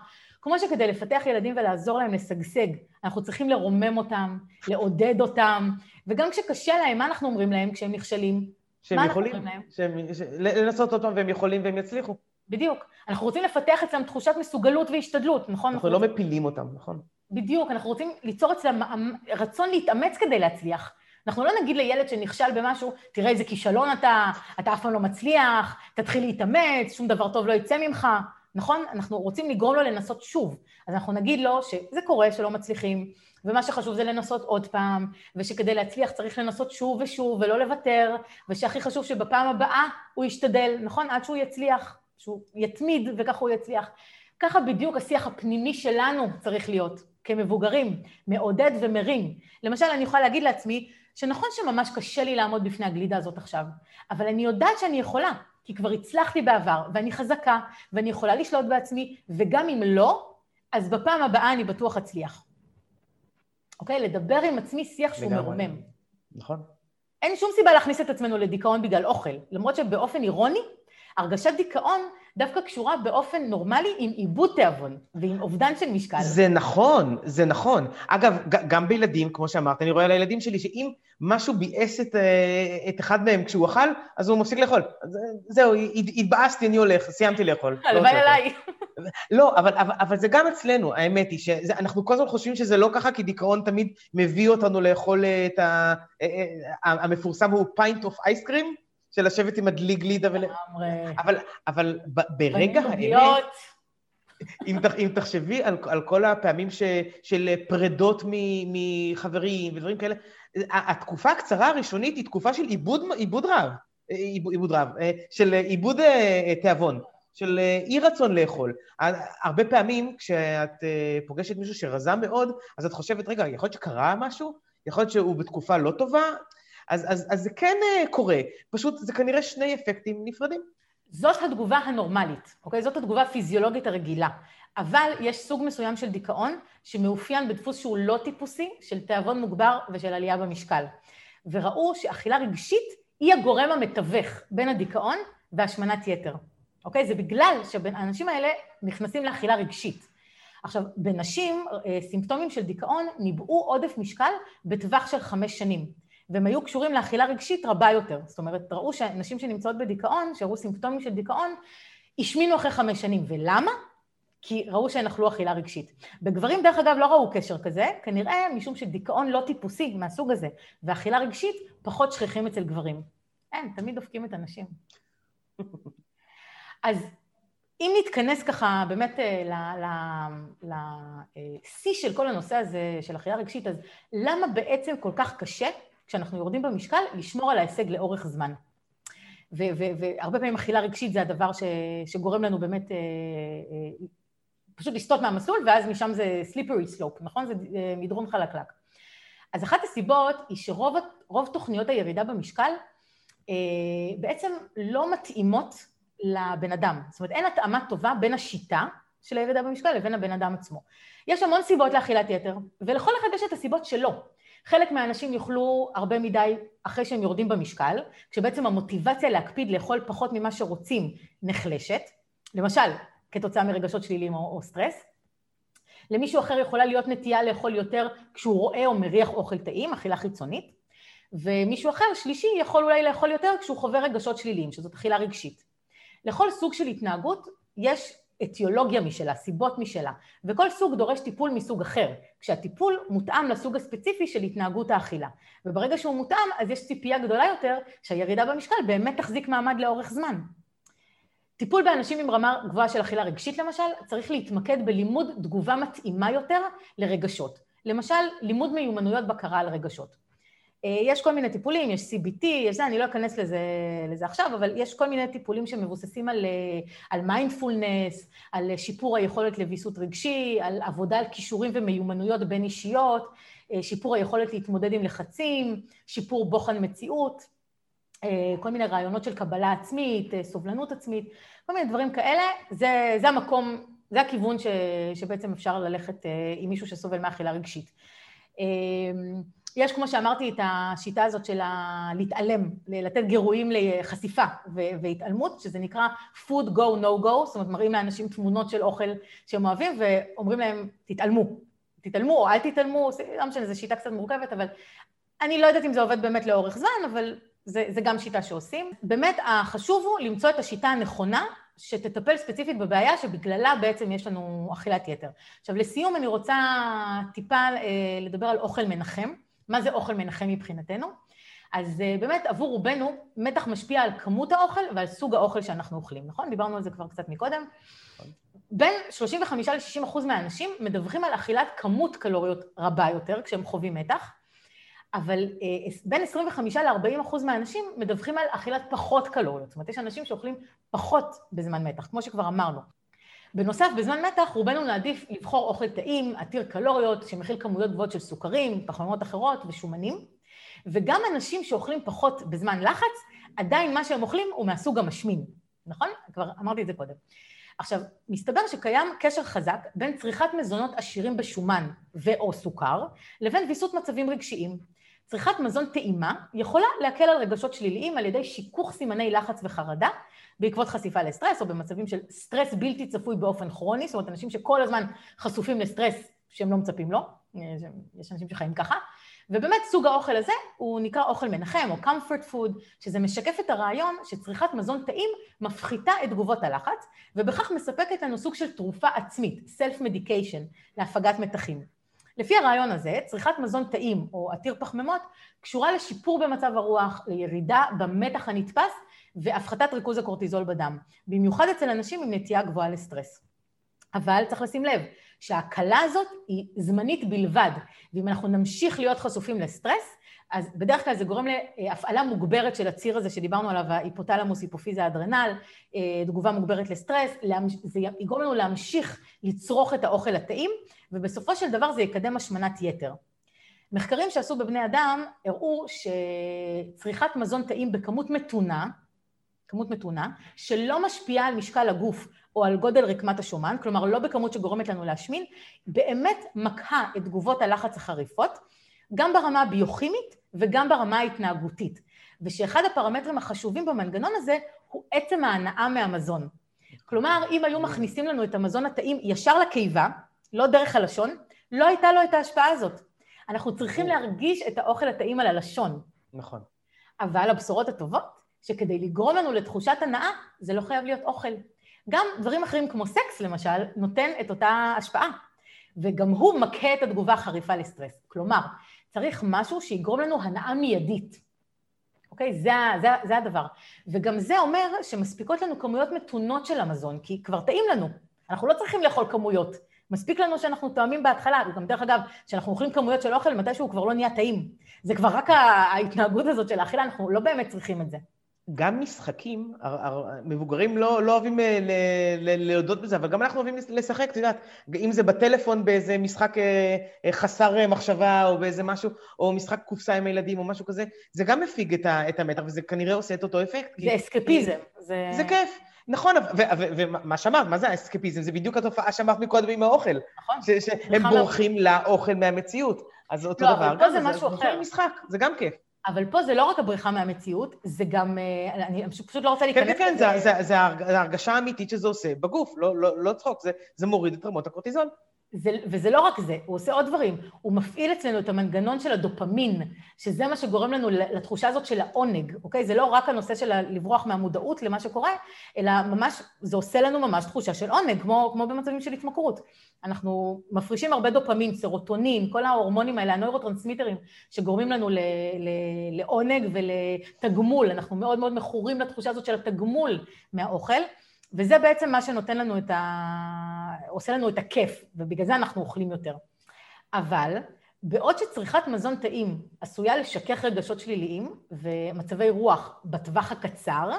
כמו שכדי לפתח ילדים ולעזור להם לשגשג, אנחנו צריכים לרומם אותם, לעודד אותם, וגם כשקשה להם, מה אנחנו אומרים להם כשהם נכשלים? שהם יכולים, שהם, ש... לנסות עוד פעם והם יכולים והם יצליחו. בדיוק. אנחנו רוצים לפתח אצלם תחושת מסוגלות והשתדלות, נכון? אנחנו, אנחנו לא רוצים... מפילים אותם, נכון? בדיוק, אנחנו רוצים ליצור אצלם רצון להתאמץ כדי להצליח. אנחנו לא נגיד לילד שנכשל במשהו, תראה איזה כישלון אתה, אתה אף פעם לא מצליח, תתחיל להתאמץ, שום דבר טוב לא יצא ממך, נכון? אנחנו רוצים לגרום לו לנסות שוב. אז אנחנו נגיד לו שזה קורה שלא מצליחים, ומה שחשוב זה לנסות עוד פעם, ושכדי להצליח צריך לנסות שוב ושוב ולא לוותר, ושהכי חשוב שבפעם הבאה הוא ישתדל, נכון? עד שהוא יצליח, שהוא יתמיד וככה הוא יצליח. ככה בדיוק השיח הפנימי שלנו צריך להיות, כמבוגרים, מעודד ומרים. למשל, אני יכולה להגיד לעצמי, שנכון שממש קשה לי לעמוד בפני הגלידה הזאת עכשיו, אבל אני יודעת שאני יכולה, כי כבר הצלחתי בעבר, ואני חזקה, ואני יכולה לשלוט בעצמי, וגם אם לא, אז בפעם הבאה אני בטוח אצליח. אוקיי? לדבר עם עצמי שיח שהוא מרומם. נכון. אין שום סיבה להכניס את עצמנו לדיכאון בגלל אוכל, למרות שבאופן אירוני, הרגשת דיכאון דווקא קשורה באופן נורמלי עם עיבוד תיאבון ועם אובדן של משקל. זה נכון, זה נכון. אגב, גם בילדים, כמו שאמרת, אני רואה על הילדים שלי שאם משהו ביאס את, אה, את אחד מהם כשהוא אכל, אז הוא מפסיק לאכול. זהו, התבאסתי, אני הולך, סיימתי לאכול. לא הלוואי עליי. לא, אבל, אבל, אבל זה גם אצלנו, האמת היא, שאנחנו כל הזמן חושבים שזה לא ככה, כי דיכאון תמיד מביא אותנו לאכול את ה... אה, אה, המפורסם הוא pint of ice cream. של לשבת עם הדלי גלידה ול... אבל, אבל ברגע האמת... אם, אם תחשבי על, על כל הפעמים ש, של פרדות מחברים ודברים כאלה, התקופה הקצרה הראשונית היא תקופה של איבוד, איבוד רעב, עיבוד רב, של עיבוד אה, תיאבון, של אי רצון לאכול. הרבה פעמים כשאת פוגשת מישהו שרזה מאוד, אז את חושבת, רגע, יכול להיות שקרה משהו? יכול להיות שהוא בתקופה לא טובה? אז, אז, אז זה כן uh, קורה, פשוט זה כנראה שני אפקטים נפרדים. זאת התגובה הנורמלית, אוקיי? זאת התגובה הפיזיולוגית הרגילה. אבל יש סוג מסוים של דיכאון שמאופיין בדפוס שהוא לא טיפוסי, של תיאבון מוגבר ושל עלייה במשקל. וראו שאכילה רגשית היא הגורם המתווך בין הדיכאון והשמנת יתר. אוקיי? זה בגלל שהאנשים האלה נכנסים לאכילה רגשית. עכשיו, בנשים, אה, סימפטומים של דיכאון ניבאו עודף משקל בטווח של חמש שנים, והם היו קשורים לאכילה רגשית רבה יותר. זאת אומרת, ראו שנשים שנמצאות בדיכאון, שהראו סימפטומים של דיכאון, השמינו אחרי חמש שנים. ולמה? כי ראו שהן אכלו אכילה רגשית. בגברים, דרך אגב, לא ראו קשר כזה, כנראה משום שדיכאון לא טיפוסי מהסוג הזה, ואכילה רגשית פחות שכיחים אצל גברים. אין, תמיד דופקים את הנשים. אז אם נתכנס ככה באמת אה, לשיא של כל הנושא הזה של אכילה רגשית, אז למה בעצם כל כך קשה, כשאנחנו יורדים במשקל, לשמור על ההישג לאורך זמן? והרבה פעמים אכילה רגשית זה הדבר ש, שגורם לנו באמת אה, אה, פשוט לסטות מהמסלול, ואז משם זה slippery slope, נכון? זה מדרון חלקלק. אז אחת הסיבות היא שרוב תוכניות הירידה במשקל בעצם לא מתאימות לבן אדם. זאת אומרת, אין התאמה טובה בין השיטה של הירידה במשקל לבין הבן אדם עצמו. יש המון סיבות לאכילת יתר, ולכל אחד יש את הסיבות שלו. חלק מהאנשים יאכלו הרבה מדי אחרי שהם יורדים במשקל, כשבעצם המוטיבציה להקפיד לאכול פחות ממה שרוצים נחלשת, למשל, כתוצאה מרגשות שליליים או, או סטרס. למישהו אחר יכולה להיות נטייה לאכול יותר כשהוא רואה או מריח אוכל טעים, אכילה חיצונית, ומישהו אחר, שלישי, יכול אולי לאכול יותר כשהוא חווה רגשות שליליים, שזאת אכילה רגשית. לכל סוג של התנהגות יש אתיולוגיה משלה, סיבות משלה, וכל סוג דורש טיפול מסוג אחר, כשהטיפול מותאם לסוג הספציפי של התנהגות האכילה. וברגע שהוא מותאם, אז יש ציפייה גדולה יותר שהירידה במשקל באמת תחזיק מעמד לאורך זמן. טיפול באנשים עם רמה גבוהה של אכילה רגשית למשל, צריך להתמקד בלימוד תגובה מתאימה יותר לרגשות. למשל, לימוד מיומנויות בקרה על רגשות. אה, יש כל מיני טיפולים, יש CBT, יש זה, אני לא אכנס לזה, לזה עכשיו, אבל יש כל מיני טיפולים שמבוססים על, אה, על מיינדפולנס, על שיפור היכולת לוויסות רגשי, על עבודה על כישורים ומיומנויות בין אישיות, אה, שיפור היכולת להתמודד עם לחצים, שיפור בוחן מציאות, כל מיני רעיונות של קבלה עצמית, סובלנות עצמית, כל מיני דברים כאלה, זה, זה המקום, זה הכיוון ש, שבעצם אפשר ללכת עם מישהו שסובל מאכילה רגשית. יש, כמו שאמרתי, את השיטה הזאת של להתעלם, לתת גירויים לחשיפה והתעלמות, שזה נקרא food go no go, זאת אומרת, מראים לאנשים תמונות של אוכל שהם אוהבים ואומרים להם, תתעלמו, תתעלמו או אל תתעלמו, לא משנה, זו שיטה קצת מורכבת, אבל אני לא יודעת אם זה עובד באמת לאורך זמן, אבל זה, זה גם שיטה שעושים. באמת, החשוב הוא למצוא את השיטה הנכונה שתטפל ספציפית בבעיה שבגללה בעצם יש לנו אכילת יתר. עכשיו, לסיום אני רוצה טיפה אה, לדבר על אוכל מנחם. מה זה אוכל מנחם מבחינתנו. אז אה, באמת עבור רובנו מתח משפיע על כמות האוכל ועל סוג האוכל שאנחנו אוכלים, נכון? דיברנו על זה כבר קצת מקודם. בין 35 ל-60 אחוז מהאנשים מדווחים על אכילת כמות קלוריות רבה יותר כשהם חווים מתח, אבל אה, בין 25 ל-40 אחוז מהאנשים מדווחים על אכילת פחות קלוריות. זאת אומרת, יש אנשים שאוכלים פחות בזמן מתח, כמו שכבר אמרנו. בנוסף, בזמן מתח רובנו נעדיף לבחור אוכל טעים, עתיר קלוריות, שמכיל כמויות גבוהות של סוכרים, פחמימות אחרות ושומנים, וגם אנשים שאוכלים פחות בזמן לחץ, עדיין מה שהם אוכלים הוא מהסוג המשמין, נכון? כבר אמרתי את זה קודם. עכשיו, מסתבר שקיים קשר חזק בין צריכת מזונות עשירים בשומן ו/או סוכר, לבין ויסות מצבים רגשיים. צריכת מזון טעימה יכולה להקל על רגשות שליליים על ידי שיכוך סימני לחץ וחרדה, בעקבות חשיפה לסטרס, או במצבים של סטרס בלתי צפוי באופן כרוני, זאת אומרת, אנשים שכל הזמן חשופים לסטרס שהם לא מצפים לו, יש אנשים שחיים ככה, ובאמת סוג האוכל הזה הוא נקרא אוכל מנחם או comfort food, שזה משקף את הרעיון שצריכת מזון טעים מפחיתה את תגובות הלחץ, ובכך מספקת לנו סוג של תרופה עצמית, self-medication, להפגת מתחים. לפי הרעיון הזה, צריכת מזון טעים או עתיר פחמימות קשורה לשיפור במצב הרוח, לירידה במתח הנתפס והפחתת ריכוז הקורטיזול בדם, במיוחד אצל אנשים עם נטייה גבוהה לסטרס. אבל צריך לשים לב שההקלה הזאת היא זמנית בלבד, ואם אנחנו נמשיך להיות חשופים לסטרס, אז בדרך כלל זה גורם להפעלה מוגברת של הציר הזה שדיברנו עליו, ההיפותלמוס, היפופיזה, אדרנל, אה, תגובה מוגברת לסטרס, זה יגרום לנו להמשיך לצרוך את האוכל הטעים, ובסופו של דבר זה יקדם השמנת יתר. מחקרים שעשו בבני אדם הראו שצריכת מזון טעים בכמות מתונה, כמות מתונה, שלא משפיעה על משקל הגוף או על גודל רקמת השומן, כלומר לא בכמות שגורמת לנו להשמין, באמת מקהה את תגובות הלחץ החריפות, גם ברמה הביוכימית וגם ברמה ההתנהגותית. ושאחד הפרמטרים החשובים במנגנון הזה הוא עצם ההנאה מהמזון. כלומר, אם היו מכניסים לנו את המזון הטעים ישר לקיבה, לא דרך הלשון, לא הייתה לו את ההשפעה הזאת. אנחנו צריכים להרגיש את האוכל הטעים על הלשון. נכון. אבל הבשורות הטובות, שכדי לגרום לנו לתחושת הנאה, זה לא חייב להיות אוכל. גם דברים אחרים כמו סקס, למשל, נותן את אותה השפעה. וגם הוא מקהה את התגובה החריפה לסטרס. כלומר, צריך משהו שיגרום לנו הנאה מיידית. אוקיי? זה, זה, זה הדבר. וגם זה אומר שמספיקות לנו כמויות מתונות של המזון, כי כבר טעים לנו. אנחנו לא צריכים לאכול כמויות. מספיק לנו שאנחנו תואמים בהתחלה, וגם דרך אגב, כשאנחנו אוכלים כמויות של אוכל, מתי שהוא כבר לא נהיה טעים. זה כבר רק ההתנהגות הזאת של האכילה, אנחנו לא באמת צריכים את זה. גם משחקים, מבוגרים לא, לא אוהבים אה, להודות בזה, אבל גם אנחנו אוהבים לשחק, את יודעת, אם זה בטלפון באיזה משחק אה, אה, חסר מחשבה, או באיזה משהו, או משחק קופסה עם הילדים, או משהו כזה, זה גם מפיג את המתח, וזה כנראה עושה את אותו אפקט. זה אסקפיזם. זה... זה כיף. נכון, ומה שאמרת, מה זה האסקפיזם? זה בדיוק התופעה שאמרת מקודם עם האוכל. נכון. שהם בורחים לאוכל מהמציאות. אז אותו דבר. לא, אבל פה זה משהו אחר. משחק, זה גם כיף. אבל פה זה לא רק הבריחה מהמציאות, זה גם, אה, אני פשוט לא רוצה כן, להיכנס... כן, כן, זה, זה, זה ההרגשה האמיתית שזה עושה בגוף, לא, לא, לא צחוק, זה, זה מוריד את רמות הקורטיזול. זה, וזה לא רק זה, הוא עושה עוד דברים. הוא מפעיל אצלנו את המנגנון של הדופמין, שזה מה שגורם לנו לתחושה הזאת של העונג, אוקיי? זה לא רק הנושא של לברוח מהמודעות למה שקורה, אלא ממש, זה עושה לנו ממש תחושה של עונג, כמו, כמו במצבים של התמכרות. אנחנו מפרישים הרבה דופמין, סרוטונין, כל ההורמונים האלה, הנוירוטרנסמיטרים, שגורמים לנו ל, ל, לעונג ולתגמול. אנחנו מאוד מאוד מכורים לתחושה הזאת של התגמול מהאוכל. וזה בעצם מה שנותן לנו את ה... עושה לנו את הכיף, ובגלל זה אנחנו אוכלים יותר. אבל בעוד שצריכת מזון טעים עשויה לשכך רגשות שליליים ומצבי רוח בטווח הקצר,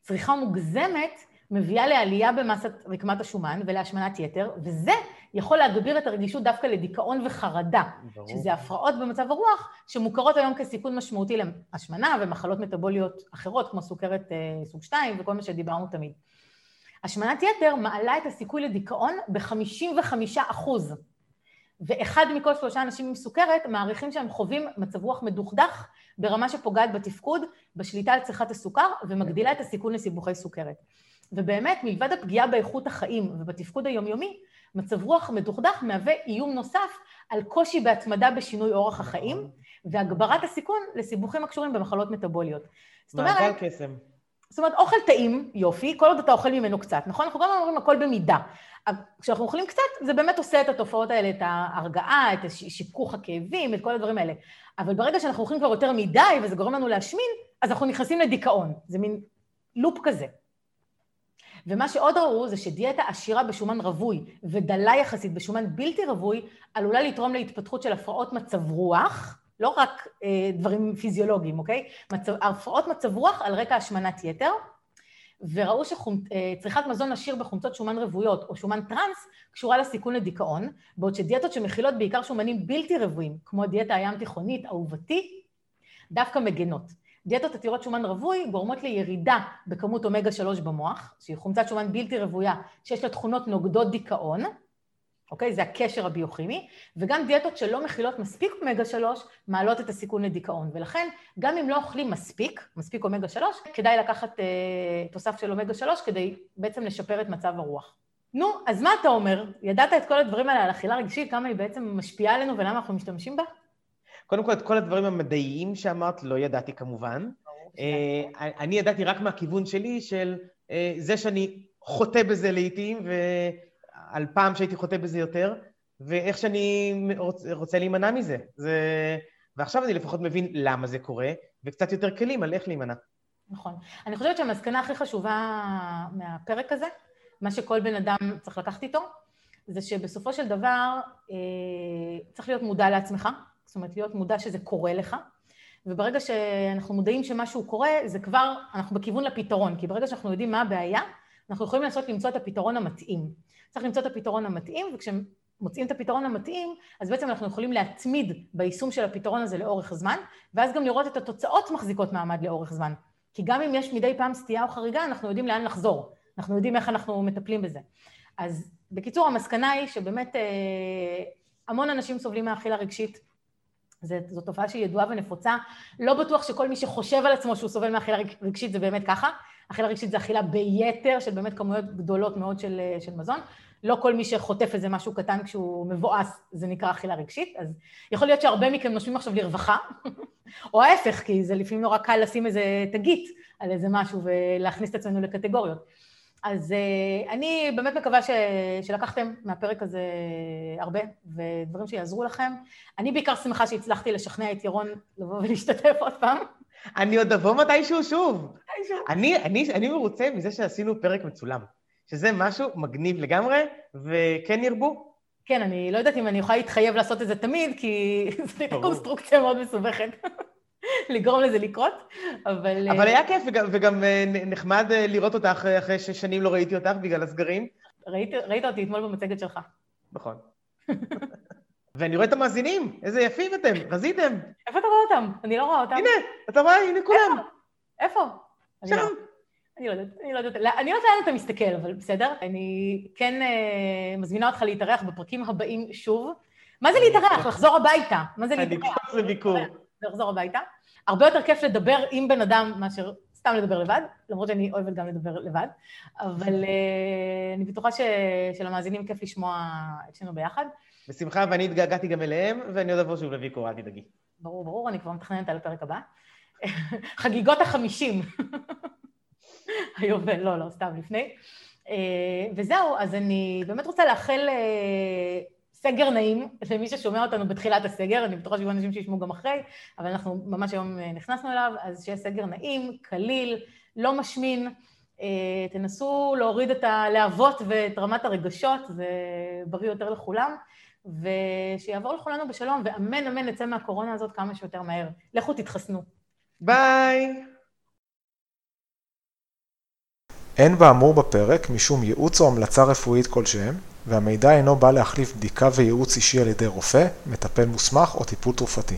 צריכה מוגזמת מביאה לעלייה במסת רקמת השומן ולהשמנת יתר, וזה יכול להגביר את הרגישות דווקא לדיכאון וחרדה, ברור. שזה הפרעות במצב הרוח שמוכרות היום כסיכון משמעותי להשמנה ומחלות מטבוליות אחרות, כמו סוכרת אה, סוג 2 וכל מה שדיברנו תמיד. השמנת יתר מעלה את הסיכוי לדיכאון ב-55 אחוז. ואחד מכל שלושה אנשים עם סוכרת מעריכים שהם חווים מצב רוח מדוכדך ברמה שפוגעת בתפקוד, בשליטה על צריכת הסוכר ומגדילה את הסיכון לסיבוכי סוכרת. ובאמת, מלבד הפגיעה באיכות החיים ובתפקוד היומיומי, מצב רוח מדוכדך מהווה איום נוסף על קושי בהתמדה בשינוי אורח החיים והגברת הסיכון לסיבוכים הקשורים במחלות מטבוליות. זאת אומרת... מעגל קסם. זאת אומרת, אוכל טעים, יופי, כל עוד אתה אוכל ממנו קצת, נכון? אנחנו גם אומרים הכל במידה. כשאנחנו אוכלים קצת, זה באמת עושה את התופעות האלה, את ההרגעה, את שיכוך הכאבים, את כל הדברים האלה. אבל ברגע שאנחנו אוכלים כבר יותר מדי וזה גורם לנו להשמין, אז אנחנו נכנסים לדיכאון. זה מין לופ כזה. ומה שעוד ראו זה שדיאטה עשירה בשומן רווי ודלה יחסית בשומן בלתי רווי, עלולה לתרום להתפתחות של הפרעות מצב רוח, לא רק אה, דברים פיזיולוגיים, אוקיי? מצב, הפרעות מצב רוח על רקע השמנת יתר, וראו שצריכת אה, מזון עשיר בחומצות שומן רוויות או שומן טראנס קשורה לסיכון לדיכאון, בעוד שדיאטות שמכילות בעיקר שומנים בלתי רוויים, כמו דיאטה הים תיכונית, אהובתי, דווקא מגנות. דיאטות עתירות שומן רווי גורמות לירידה בכמות אומגה 3 במוח, שהיא חומצת שומן בלתי רוויה שיש לה תכונות נוגדות דיכאון, אוקיי? זה הקשר הביוכימי, וגם דיאטות שלא מכילות מספיק אומגה 3 מעלות את הסיכון לדיכאון, ולכן גם אם לא אוכלים מספיק, מספיק אומגה 3, כדאי לקחת אה, תוסף של אומגה 3 כדי בעצם לשפר את מצב הרוח. נו, אז מה אתה אומר? ידעת את כל הדברים האלה על אכילה רגשית, כמה היא בעצם משפיעה עלינו ולמה אנחנו משתמשים בה? קודם כל, את כל הדברים המדעיים שאמרת לא ידעתי כמובן. אה, אני ידעתי רק מהכיוון שלי של אה, זה שאני חוטא בזה לעיתים, ועל פעם שהייתי חוטא בזה יותר, ואיך שאני רוצה, רוצה להימנע מזה. זה... ועכשיו אני לפחות מבין למה זה קורה, וקצת יותר כלים על איך להימנע. נכון. אני חושבת שהמסקנה הכי חשובה מהפרק הזה, מה שכל בן אדם צריך לקחת איתו, זה שבסופו של דבר אה, צריך להיות מודע לעצמך, זאת אומרת, להיות מודע שזה קורה לך, וברגע שאנחנו מודעים שמשהו קורה, זה כבר, אנחנו בכיוון לפתרון, כי ברגע שאנחנו יודעים מה הבעיה, אנחנו יכולים לנסות למצוא את הפתרון המתאים. צריך למצוא את הפתרון המתאים, וכשמוצאים את הפתרון המתאים, אז בעצם אנחנו יכולים להתמיד ביישום של הפתרון הזה לאורך זמן, ואז גם לראות את התוצאות מחזיקות מעמד לאורך זמן. כי גם אם יש מדי פעם סטייה או חריגה, אנחנו יודעים לאן לחזור. אנחנו יודעים איך אנחנו מטפלים בזה. אז בקיצור, המסקנה היא שבאמת אה, המון אנשים סובלים מאכילה רגשית. זו תופעה שהיא ידועה ונפוצה. לא בטוח שכל מי שחושב על עצמו שהוא סובל מאכילה רגשית זה באמת ככה. אכילה רגשית זה אכילה ביתר של באמת כמויות גדולות מאוד של, אה, של מזון. לא כל מי שחוטף איזה משהו קטן כשהוא מבואס זה נקרא אכילה רגשית, אז יכול להיות שהרבה מכם נושמים עכשיו לרווחה, או ההפך, כי זה לפעמים נורא קל לשים איזה תגית על איזה משהו ולהכניס את עצמנו לקטגוריות. אז uh, אני באמת מקווה ש... שלקחתם מהפרק הזה הרבה, ודברים שיעזרו לכם. אני בעיקר שמחה שהצלחתי לשכנע את ירון לבוא ולהשתתף עוד פעם. אני עוד אבוא מתישהו שוב. אני, אני, אני מרוצה מזה שעשינו פרק מצולם, שזה משהו מגניב לגמרי, וכן ירבו. כן, אני לא יודעת אם אני יכולה להתחייב לעשות את זה תמיד, כי זו קונסטרוקציה מאוד מסובכת. לגרום לזה לקרות, אבל... אבל היה כיף, וגם, וגם אה, נחמד אה, לראות אותך אחרי ששנים לא ראיתי אותך בגלל הסגרים. ראית, ראית אותי אתמול במצגת שלך. נכון. ואני רואה את המאזינים, איזה יפים אתם, רזיתם. איפה אתה רואה אותם? אני לא רואה אותם. הנה, אתה רואה, הנה כולם. איפה? שם. אני לא יודעת, אני לא יודעת, אני לא יודעת לאן אתה מסתכל, אבל בסדר. אני כן אה, מזמינה אותך להתארח בפרקים הבאים שוב. מה זה להתארח? לחזור הביתה. מה זה להתארח? אני כבר לביקור. לחזור הביתה. הרבה יותר כיף לדבר עם בן אדם מאשר סתם לדבר לבד, למרות שאני אוהבת גם לדבר לבד, אבל uh, אני בטוחה ש... שלמאזינים כיף לשמוע את שנינו ביחד. בשמחה, ואני התגעגעתי גם אליהם, ואני עוד אבוא שוב לביקור, אל תדאגי. ברור, ברור, אני כבר מתכננת על הפרק הבא. חגיגות החמישים. היובל, לא, לא, סתם לפני. Uh, וזהו, אז אני באמת רוצה לאחל uh, סגר נעים למי ששומע אותנו בתחילת הסגר, אני בטוחה שיהיו אנשים שישמעו גם אחרי, אבל אנחנו ממש היום אה, נכנסנו אליו, אז שיהיה סגר נעים, קליל, לא משמין, אה, תנסו להוריד את הלהבות ואת רמת הרגשות, זה בריא יותר לכולם, ושיעבור לכולנו בשלום, ואמן אמן נצא מהקורונה הזאת כמה שיותר מהר. לכו תתחסנו. ביי! אין באמור בפרק משום ייעוץ או המלצה רפואית כלשהם, והמידע אינו בא להחליף בדיקה וייעוץ אישי על ידי רופא, מטפל מוסמך או טיפול תרופתי.